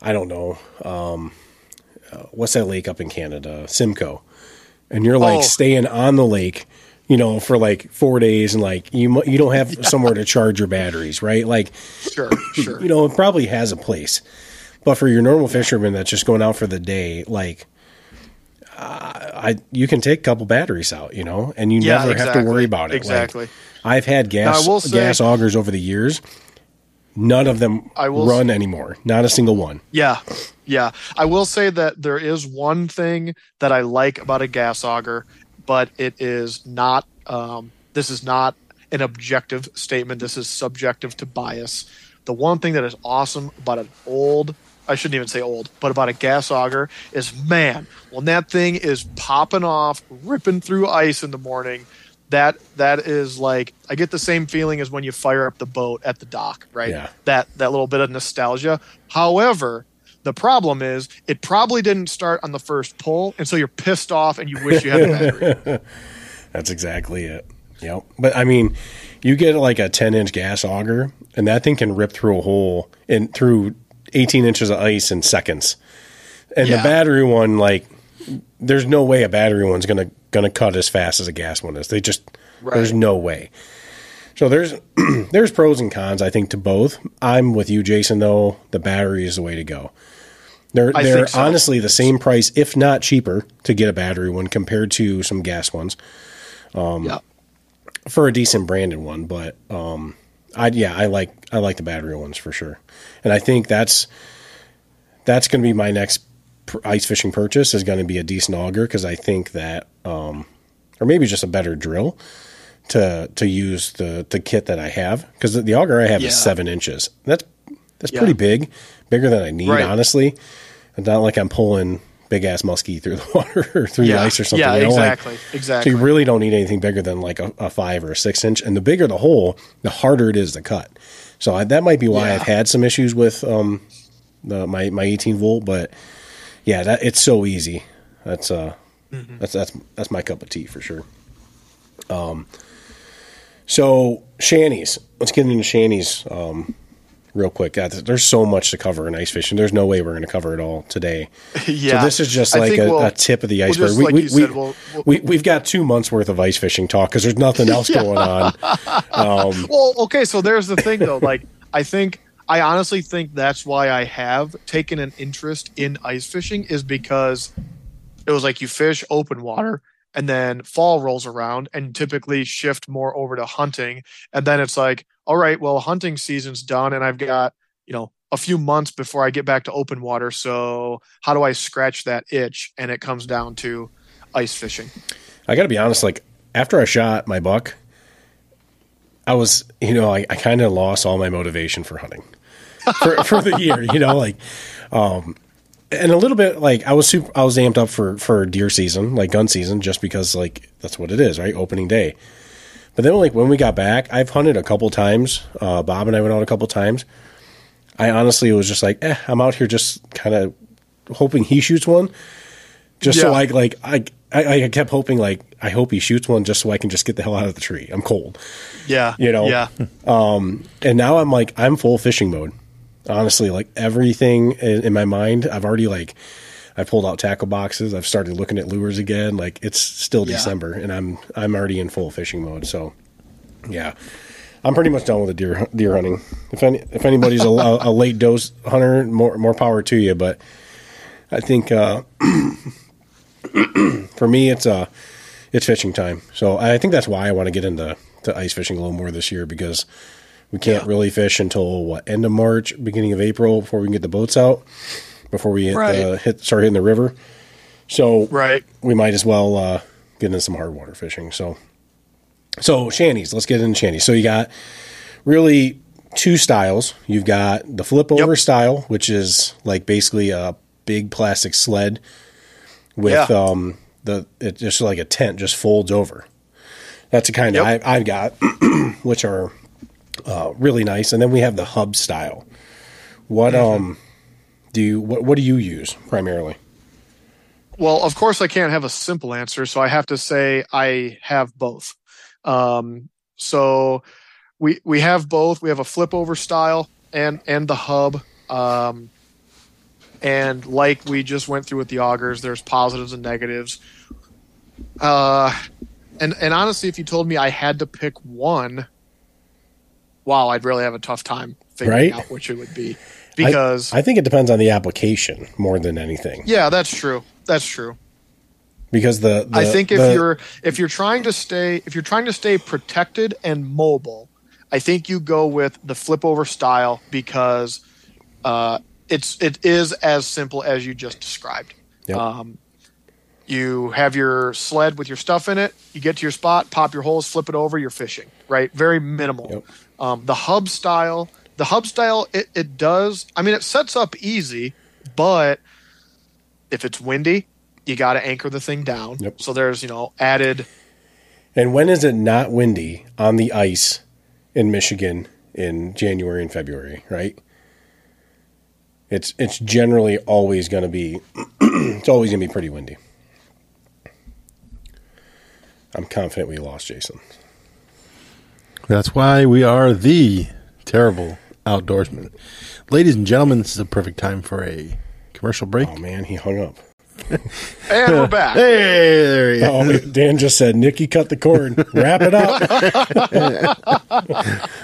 I don't know, um, uh, what's that lake up in Canada, Simcoe, and you're like Oh. staying on the lake, you know, for like four days, and like you you don't have somewhere to charge your batteries, right? Like sure sure you know, it probably has a place, but for your normal fisherman that's just going out for the day, like. Uh, I you can take a couple batteries out, you know, and you Yeah, never have to worry about it. Like, Exactly. I've had gas Now, I will say- gas augers over the years. None of them I will run anymore. Not a single one. Yeah, yeah. I will say that there is one thing that I like about a gas auger, but it is not. Um, this is not an objective statement. This is subjective to bias. The one thing that is awesome about an old, I shouldn't even say old, but about a gas auger is man, when that thing is popping off, ripping through ice in the morning. That that is like I get the same feeling as when you fire up the boat at the dock, right? Yeah. that that little bit of nostalgia. However, the problem is it probably didn't start on the first pull, and so you're pissed off and you wish you had a battery. That's exactly it. Yep. But I mean, you get like a 10 inch gas auger, and that thing can rip through a hole and through 18 inches of ice in seconds. And the battery one, like, there's no way a battery one's gonna gonna cut as fast as a gas one is. They just Right. There's no way. So there's there's pros and cons, I think, to both. I'm with you, Jason. Though the battery is the way to go. They're I they're so. honestly the same price, if not cheaper, to get a battery one compared to some gas ones yeah. for a decent branded one. But um, I yeah, I like I like the battery ones for sure, and I think that's that's going to be my next ice fishing purchase is going to be a decent auger because I think that um, or maybe just a better drill to to use the the kit that I have because the, the auger I have Yeah. is seven inches. That's that's Yeah. pretty big, bigger than I need Right. honestly. It's not like I'm pulling big ass muskie through the water or through Yeah. the ice or something. Yeah, you know, like- exactly. so exactly. you really don't need anything bigger than like a, a five or a six inch. And the bigger the hole, the harder it is to cut. So I, that might be why. I've had some issues with um, the, my my 18 volt. But yeah, that it's so easy. That's uh, Mm-hmm. that's that's that's my cup of tea for sure. Um, so shanties. Let's get into shanties um, real quick. God, there's so much to cover in ice fishing. There's no way we're going to cover it all today. yeah. So this is just like a, we'll- a tip of the we'll iceberg. just, we, like we, we, said, we'll, we'll, we we've got two months worth of ice fishing talk because there's nothing else going on. Um, Well, okay, so there's the thing though. Like, I think I honestly think that's why I have taken an interest in ice fishing is because it was like you fish open water and then fall rolls around and typically shift more over to hunting. And then it's like all right well hunting season's done and i've got you know a few months before i get back to open water. So how do i scratch that itch? And it comes down to ice fishing. I got to be honest. Like after I shot my buck, I was, you know, I, I kind of lost all my motivation for hunting for, for the year. You know, like, um, and a little bit like I was super, I was amped up for for deer season, like gun season, just because like that's what it is, right? Opening day. But then, like when we got back, I've hunted a couple times. Uh, Bob and I went out a couple times. I honestly was just like, eh, I'm out here just kind of hoping he shoots one, just so Yeah. I like I, I I kept hoping like I hope he shoots one just so I can just get the hell out of the tree. I'm cold, yeah You know, yeah Um, and now I'm like I'm full fishing mode. Honestly, like everything in, in my mind, I've already like I pulled out tackle boxes. I've started looking at lures again. Like it's still Yeah. December, and I'm I'm already in full fishing mode. So, yeah, I'm pretty much done with the deer deer hunting. If any if anybody's a, a, late dose hunter, more more power to you. But I think uh, for me, it's uh it's fishing time. So I think that's why I want to get into to ice fishing a little more this year because we can't Yeah. really fish until what end of March, beginning of April before we can get the boats out before we hit the, hit start hitting the river. So right we might as well uh, get into some hard water fishing. So, so shanties. Let's get into shanties. So you got really two styles. You've got the flip over Yep. style, which is like basically a big plastic sled with Yeah. um the it just like a tent just folds over. That's the kind Yep. of I, I've got, which are uh, really nice. And then we have the hub style. What Mm-hmm. um do you what what do you use primarily? Well, of course, I can't have a simple answer, so I have to say I have both. Um, so we we have both. We have a flip over style and and the hub. Um, and like we just went through with the augers, there's positives and negatives. Uh, and and honestly, if you told me I had to pick one, wow, I'd really have a tough time figuring Right? out which it would be because I think it depends on the application more than anything. yeah, that's true. That's true. Because the, the I think if the- you're if you're trying to stay if you're trying to stay protected and mobile, I think you go with the flip over style because uh, it's it is as simple as you just described. Yep. Um, you have your sled with your stuff in it. You get to your spot, pop your holes, flip it over. You're fishing, right? Very minimal. Yep. Um, the hub style, the hub style, it, it does. I mean, it sets up easy, but if it's windy, you got to anchor the thing down. Yep. So there's you know added. and when is it not windy on the ice in Michigan in January and February, right? It's it's generally always going to be it's always going to be pretty windy. I'm confident we lost Jason. That's why we are the terrible outdoorsmen. Ladies and gentlemen, this is a perfect time for a commercial break. Oh man, he hung up. And we're back. Hey, there you Oh, Dan just said, Nikki, cut the cord. Wrap it up.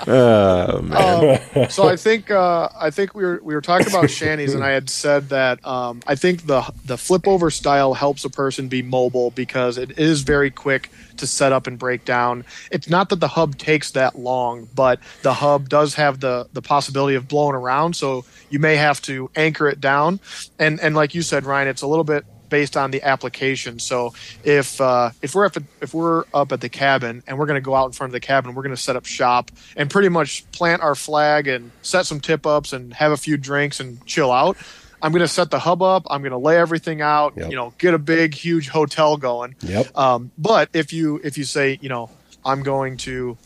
so I think uh, I think we were we were talking about shanties, and I had said that um, I think the the flip over style helps a person be mobile because it is very quick to set up and break down. It's not that the hub takes that long, but the hub does have the the possibility of blowing around, so you may have to anchor it down. And and like you said, Ryan, it's a little bit based on the application. So if uh, if we're up at, if we're up at the cabin and we're going to go out in front of the cabin, we're going to set up shop and pretty much plant our flag and set some tip ups and have a few drinks and chill out. I'm going to set the hub up. I'm going to lay everything out. Yep. You know, get a big, huge hotel going. Yep. Um, but if you if you say, you know, I'm going to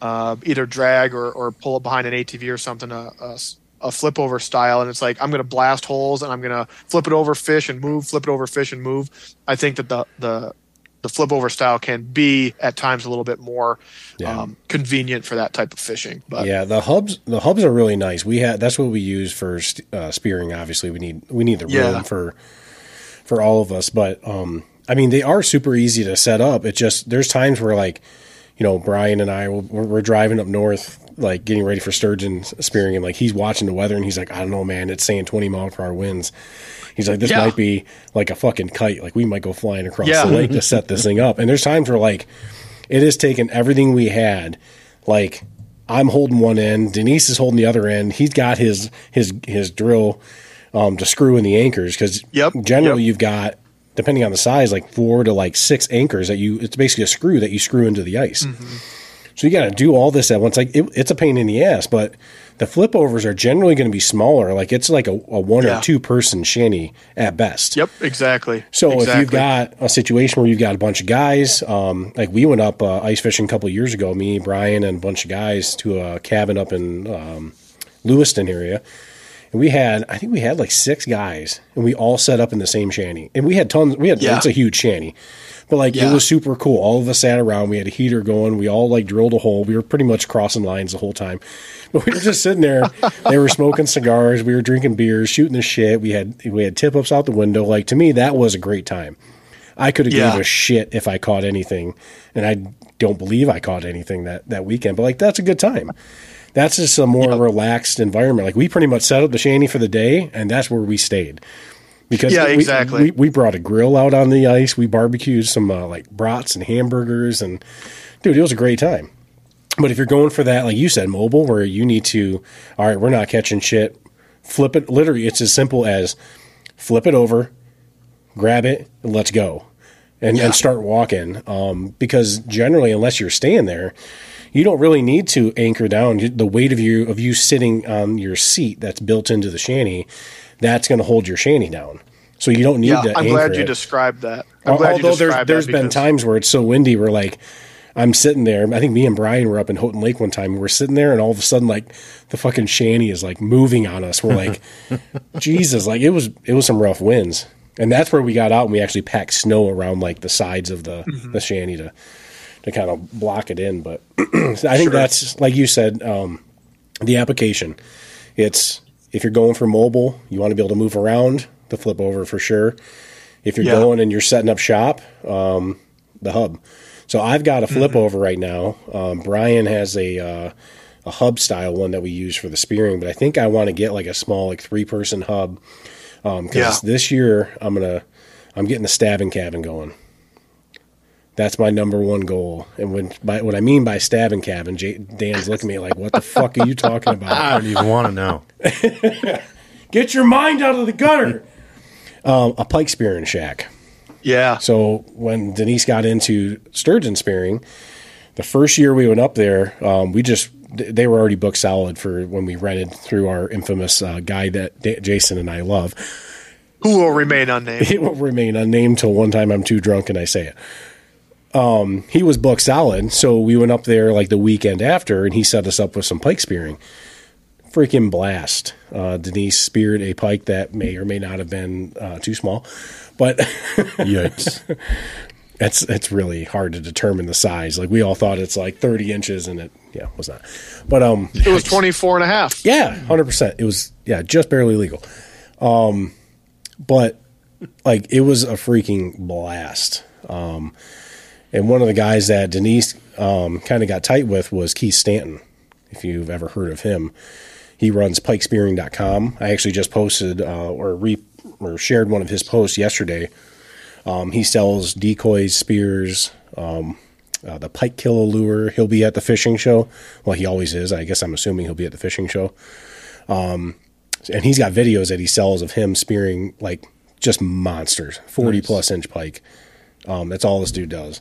uh, either drag or, or pull it behind an ATV or something, a, a, a flip over style, and it's like I'm going to blast holes and I'm going to flip it over, fish and move, flip it over, fish and move. I think that the the the flip over style can be at times a little bit more Yeah. um, convenient for that type of fishing. But Yeah, the hubs the hubs are really nice. We had that's what we use for st- uh, spearing. Obviously, we need we need the room Yeah. for for all of us. But um, I mean, they are super easy to set up. It just there's times where like you know Brian and I we're, we're driving up north, like getting ready for sturgeon spearing, and like he's watching the weather, and he's like, I don't know, man, it's saying 20 mile per hour winds. He's like, this Yeah. might be like a fucking kite. Like we might go flying across Yeah. the lake to set this thing up. And there's times where like it has taken everything we had, like I'm holding one end, Denise is holding the other end. He's got his his his drill um, to screw in the anchors because Yep, generally yep. you've got depending on the size like four to like six anchors that you it's basically a screw that you screw into the ice. Mm-hmm. So you got to do all this at once. Like it, it's a pain in the ass, but the flip overs are generally going to be smaller. Like it's like a, a one Yeah. or two person shanty at best. yep, exactly. So exactly. if you've got a situation where you've got a bunch of guys, um, like we went up uh, ice fishing a couple of years ago, me, Brian, and a bunch of guys to a cabin up in um, Lewiston area, and we had I think we had like six guys, and we all set up in the same shanty, and we had tons. We had Yeah. it's a huge shanty. But like Yeah. it was super cool. All of us sat around. We had a heater going. We all like drilled a hole. We were pretty much crossing lines the whole time. But we were just sitting there. they were smoking cigars. We were drinking beers, shooting the shit. We had we had tip ups out the window. Like to me, that was a great time. I could have Yeah. gave a shit if I caught anything, and I don't believe I caught anything that that weekend. But like that's a good time. That's just a more relaxed environment. Like we pretty much set up the shanty for the day, and that's where we stayed. Because Yeah, we- exactly. We, we brought a grill out on the ice. We barbecued some uh, like brats and hamburgers, and dude, it was a great time. But if you're going for that, like you said, mobile, where you need to, all right, we're not catching shit. Flip it. Literally, it's as simple as flip it over, grab it, and let's go, and, Yeah. and start walking. Um, because generally, unless you're staying there, you don't really need to anchor down the weight of you of you sitting on your seat that's built into the shanty. That's going to hold your shanty down. So you don't need yeah, to. I'm glad you it. described that. I'm glad you Although there's there's been because- times where it's so windy, we're like I'm sitting there. I think me and Brian were up in Houghton Lake one time. We're sitting there, and all of a sudden, like the fucking shanty is like moving on us. We're like, Jesus! Like it was it was some rough winds, and that's where we got out and we actually packed snow around like the sides of the Mm-hmm. the shanty to to kind of block it in. But I think that's like you said, um, the application. It's if you're going for mobile, you want to be able to move around. The flip over for sure. If you're Yeah. going and you're setting up shop, um, the hub. So I've got a flip over right now. Um, Brian has a uh, a hub style one that we use for the spearing, but I think I want to get like a small like three person hub because Yeah. this year I'm gonna I'm getting the stabbing cabin going. That's my number one goal. And when by what I mean by stabbing cabin, J- Dan's looking at me like, "What the fuck are you talking about?" I don't even want to know. Get your mind out of the gutter. um, a pike spearing shack. Yeah, So when Denise got into sturgeon spearing, the first year we went up there, um, we just they were already booked solid for when we rented through our infamous uh, guide that Da- Jason and I love. who will remain unnamed? It will remain unnamed till one time I'm too drunk and I say it. Um, he was booked solid, so we went up there like the weekend after, and he set us up with some pike spearing. Freaking blast! Uh, Denise speared a pike that may or may not have been uh, too small, but Yikes. it's it's really hard to determine the size. Like we all thought it's like 30 inches, and it yeah was not. But um, It was 24 and a half. yeah, hundred percent. It was yeah, just barely legal. Um, but like it was a freaking blast. Um, and one of the guys that Denise um, kind of got tight with was Keith Stanton. If you've ever heard of him, he runs pikespearing.com. I actually just posted uh, or re or shared one of his posts yesterday. Um, he sells decoys, spears, um, uh, the pike killer lure. He'll be at the fishing show. Well, he always is. I guess I'm assuming he'll be at the fishing show. Um, and he's got videos that he sells of him spearing like just monsters, 40 Nice. plus inch pike. Um, that's all this dude does.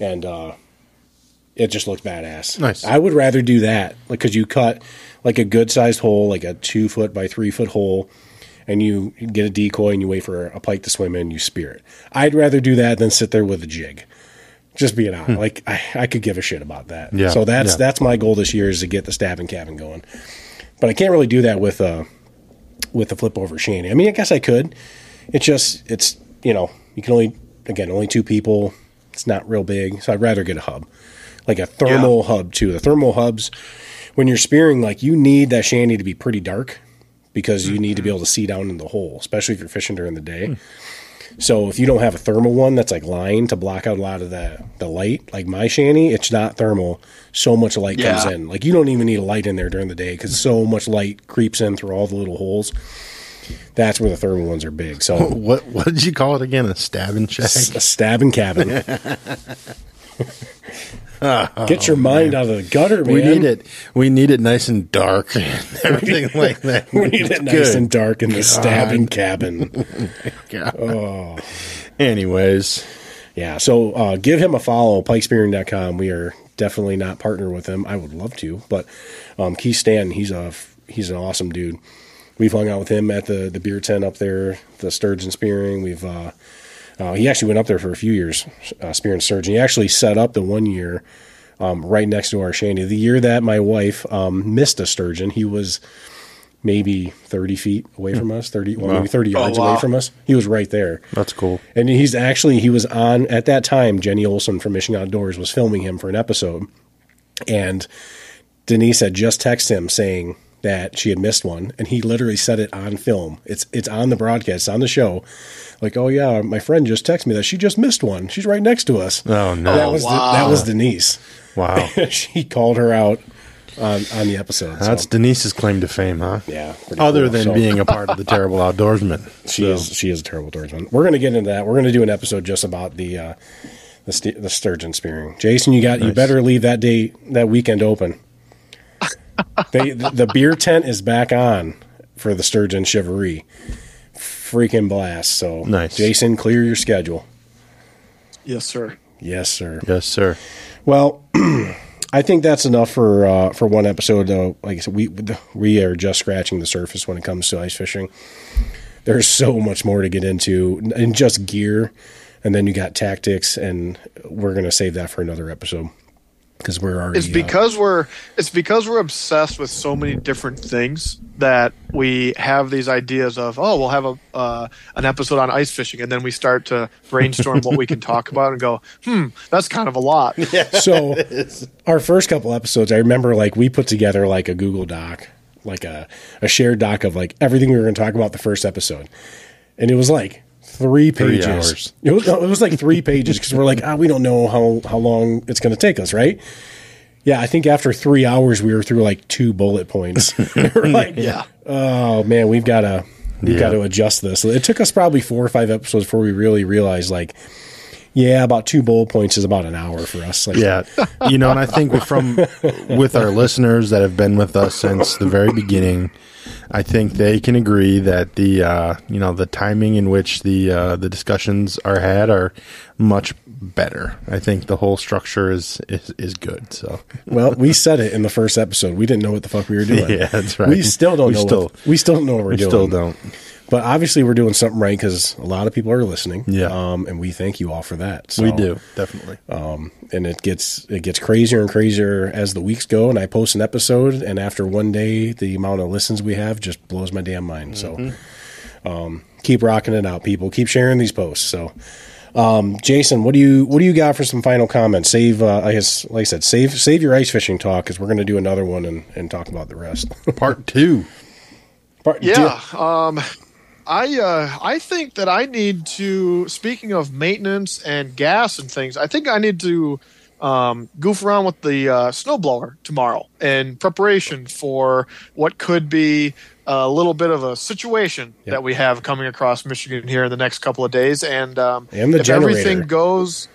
And uh, it just looks badass. Nice. I would rather do that like because you cut like a good sized hole, like a two foot by three foot hole, and you get a decoy and you wait for a pike to swim in and you spear it. I'd rather do that than sit there with a jig. Just being out, like I, I could give a shit about that. Hmm. Yeah, So that's yeah. that's my goal this year is to get the stabbing cabin going, but I can't really do that with uh with the flip over shanty. I mean, I guess I could. It's just it's you know you can only again only two people. It's not real big, so I'd rather get a hub, like a thermal hub too. The thermal hubs, when you're spearing, like you need that shanty to be pretty dark because you need to be mm-hmm. able to see down in the hole, especially if you're fishing during the day. Hmm. So if you don't have a thermal one that's like lined to block out a lot of the the light, like my shanty, it's not thermal. So much light comes in. Like you don't even need a light in there during the day because so much light creeps in through all the little holes. That's where the thermal ones are big. So What what did you call it again? A stabbing check? a stabbing cabin. Get your mind out of the gutter, man. We need it. We need it nice and dark and everything like that. We need it nice Good. and dark in the stabbing cabin. Oh. Anyways, Yeah, so uh, give him a follow, pikespearing.com. We are definitely not partner with him. I would love to, but um, Keith Stanton, he's a he's an awesome dude. We've hung out with him at the the beer tent up there, the sturgeon spearing. We've uh, uh, he actually went up there for a few years uh, spearing sturgeon. He actually set up the one year um, right next to our shanty. The year that my wife um, missed a sturgeon, he was maybe thirty feet away from us, thirty well, maybe thirty Oh, yards wow. away from us. He was right there. that's cool. And he's actually he was on at that time. Jenny Olson from Michigan Outdoors was filming him for an episode, and Denise had just texted him saying that she had missed one, and he literally said it on film. It's it's on the broadcast on the show. Like, oh yeah, my friend just texted me that she just missed one. She's right next to us. Oh, no. that was wow. that was Denise. Wow. she called her out on on the episode. so, That's Denise's claim to fame, huh? yeah. Other cool. than So- being a part of the terrible outdoorsman. She So, is she is a terrible outdoorsman. We're going to get into that. We're going to do an episode just about the uh, the, st- the sturgeon spearing. Jason, you got you better leave that day that weekend open. They, the, the beer tent is back on for the sturgeon Shivaree. Freaking blast! So Nice. Jason, clear your schedule. Yes, sir. Yes, sir. Yes, sir. Well, I think that's enough for uh, for one episode. Though, like I said, we we are just scratching the surface when it comes to ice fishing. There's so much more to get into, and just gear, and then you got tactics, and we're gonna save that for another episode because we're already. It's uh, because we're it's because we're obsessed with so many different things that we have these ideas of oh we'll have a uh, an episode on ice fishing and then we start to brainstorm what we can talk about and go hmm that's kind of a lot Yeah, so our first couple episodes i remember like we put together like a google doc like a, a shared doc of like everything we were going to talk about the first episode and it was like three Three pages hours. it was, no, it was like three pages because we're like ah, we don't know how, how long it's going to take us right yeah i think after three hours we were through like two bullet points we're like Yeah. oh man we've got to we've Yeah. got to adjust this it took us probably four or five episodes before we really realized like yeah, about two bullet points is about an hour for us. Like, Yeah, you know, and I think from with our listeners that have been with us since the very beginning, I think they can agree that the uh, you know the timing in which the uh, the discussions are had are much better. I think the whole structure is is, is good. So Well, we said it in the first episode. We didn't know what the fuck we were doing. Yeah, that's right. We still don't We know. still- what, we still don't know what we're we doing. still don't. But obviously, we're doing something right because a lot of people are listening. Yeah. Um, and we thank you all for that. So, We do definitely. Um, and it gets it gets crazier and crazier as the weeks go. And I post an episode, and after one day, the amount of listens we have just blows my damn mind. So, um, keep rocking it out, people. Keep sharing these posts. So. Um, Jason, what do you what do you got for some final comments? Save, uh, I guess, like I said, save save your ice fishing talk because we're going to do another one and, and talk about the rest. Part two. Part- yeah um I uh, I think that I need to. Speaking of maintenance and gas and things, I think I need to um, goof around with the uh, snowblower tomorrow in preparation for what could be a little bit of a situation Yep. that we have coming across Michigan here in the next couple of days. And um, And the if everything goes,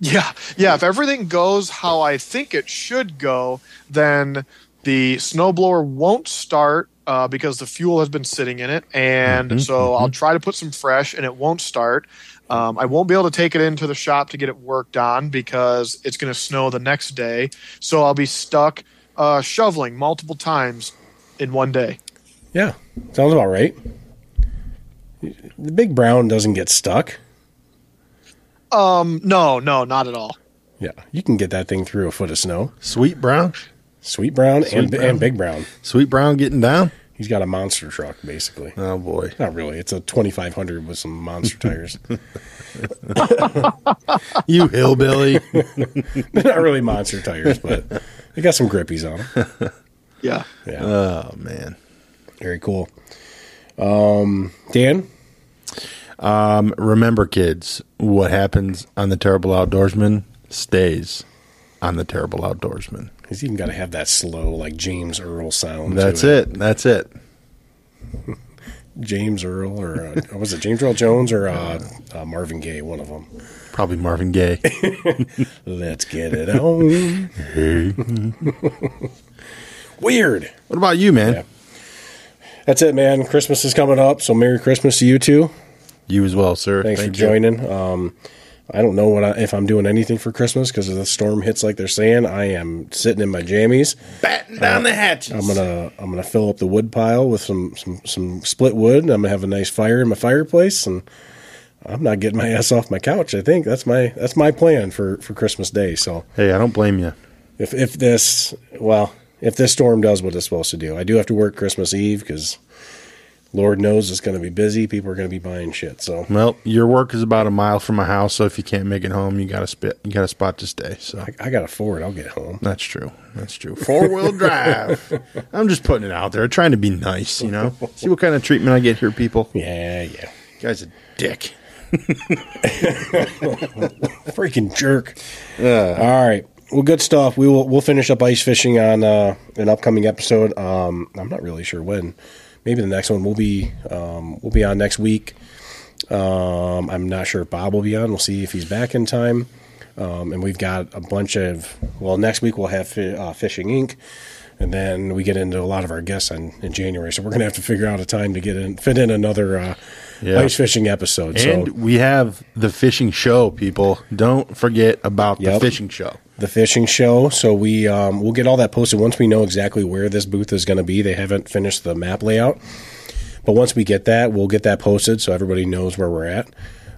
yeah, yeah, if everything goes how I think it should go, then the snowblower won't start uh, because the fuel has been sitting in it, and so I'll try to put some fresh, and it won't start. Um, I won't be able to take it into the shop to get it worked on because it's going to snow the next day. So I'll be stuck uh, shoveling multiple times in one day. Yeah, sounds about right. The big brown doesn't get stuck. Um, no, no, not at all. Yeah, you can get that thing through a foot of snow. Sweet Brown, Sweet brown and Brown. and big brown. Sweet Brown getting down. He's got a monster truck, basically. Oh boy, Not really. It's a 2500 with some monster tires. you hillbilly. Not really monster tires, but they got some grippies on them. Yeah. Yeah, oh man. very cool. Um, Dan, Um, remember, kids, what happens on the Terrible Outdoorsman stays on the Terrible Outdoorsman. He's even got to have that slow, like James Earl sound. to That's it. That's it. James Earl, or uh, was it James Earl Jones or uh, uh, Marvin Gaye? One of them. Probably Marvin Gaye. Let's get it on. Weird. what about you, man? Yeah. That's it, man. Christmas is coming up, so Merry Christmas to you too. You as well, sir. Thanks Thank for you. joining. Um, I don't know what I, if I'm doing anything for Christmas because if the storm hits like they're saying. I am sitting in my jammies. batting down uh, the hatches. I'm gonna I'm gonna fill up the wood pile with some some some split wood. And I'm gonna have a nice fire in my fireplace, and I'm not getting my ass off my couch. I think that's my that's my plan for for Christmas Day. So Hey, I don't blame you. if if this well if this storm does what it's supposed to do, I do have to work Christmas Eve because Lord knows it's going to be busy. People are going to be buying shit. So Well, your work is about a mile from my house, so if you can't make it home, you got a spit. You got a spot to stay. So I, I got a Ford. I'll get home. that's true. That's true. Four wheel drive. I'm just putting it out there, trying to be nice. You know, see what kind of treatment I get here, people. Yeah, yeah. You Guy's a dick. Freaking jerk. All right. Well, good stuff. We will we'll finish up ice fishing on uh, an upcoming episode. Um, I'm not really sure when. Maybe the next one will be um, we'll be on next week. Um, I'm not sure if Bob will be on. We'll see if he's back in time. Um, and we've got a bunch of well, next week we'll have uh, Fishing Inc. And then we get into a lot of our guests on, in January, so we're gonna have to figure out a time to get in, fit in another uh, Yeah. ice fishing episode. And so we have the fishing show, people. Don't forget about the fishing show. The fishing show. So we um, we'll get all that posted once we know exactly where this booth is going to be. They haven't finished the map layout, but once we get that, we'll get that posted so everybody knows where we're at.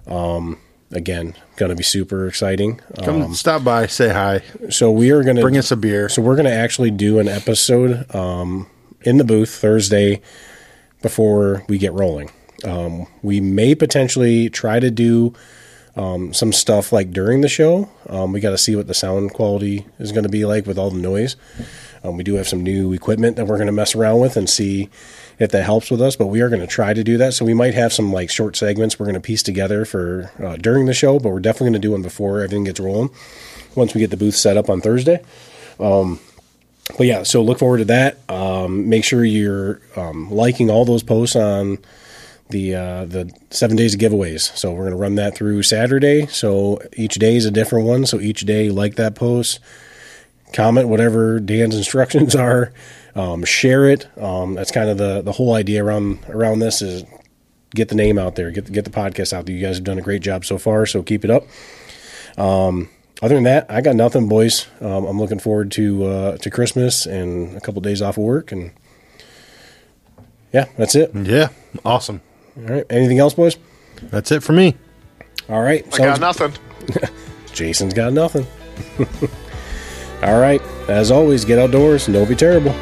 Um, again, going to be super exciting. Come Um, stop by, say hi, so we are going to bring us a beer. So we're going to actually do an episode um, in the booth Thursday before we get rolling. Um, we may potentially try to do um, some stuff like during the show. Um, we got to see what the sound quality is going to be like with all the noise. Um, we do have some new equipment that we're going to mess around with and see if that helps with us. But we are going to try to do that. So we might have some like short segments we're going to piece together for uh, during the show. But we're definitely going to do one before everything gets rolling. Once we get the booth set up on Thursday. But yeah, so look forward to that. Um, make sure you're um, liking all those posts on the uh, the seven days of giveaways. So we're gonna run that through Saturday. So each day is a different one. So each day, like that post, comment whatever Dan's instructions are, um, share it. Um, that's kind of the the whole idea around around this is get the name out there, get get the podcast out there. You guys have done a great job so far. So keep it up. Um, other than that, I got nothing, boys. Um, I'm looking forward to uh, to Christmas and a couple days off of work, and yeah, that's it. Yeah, awesome. All right. Anything else, boys? That's it for me. All right. I got nothing. Jason's got nothing. All right. As always, get outdoors and don't be terrible.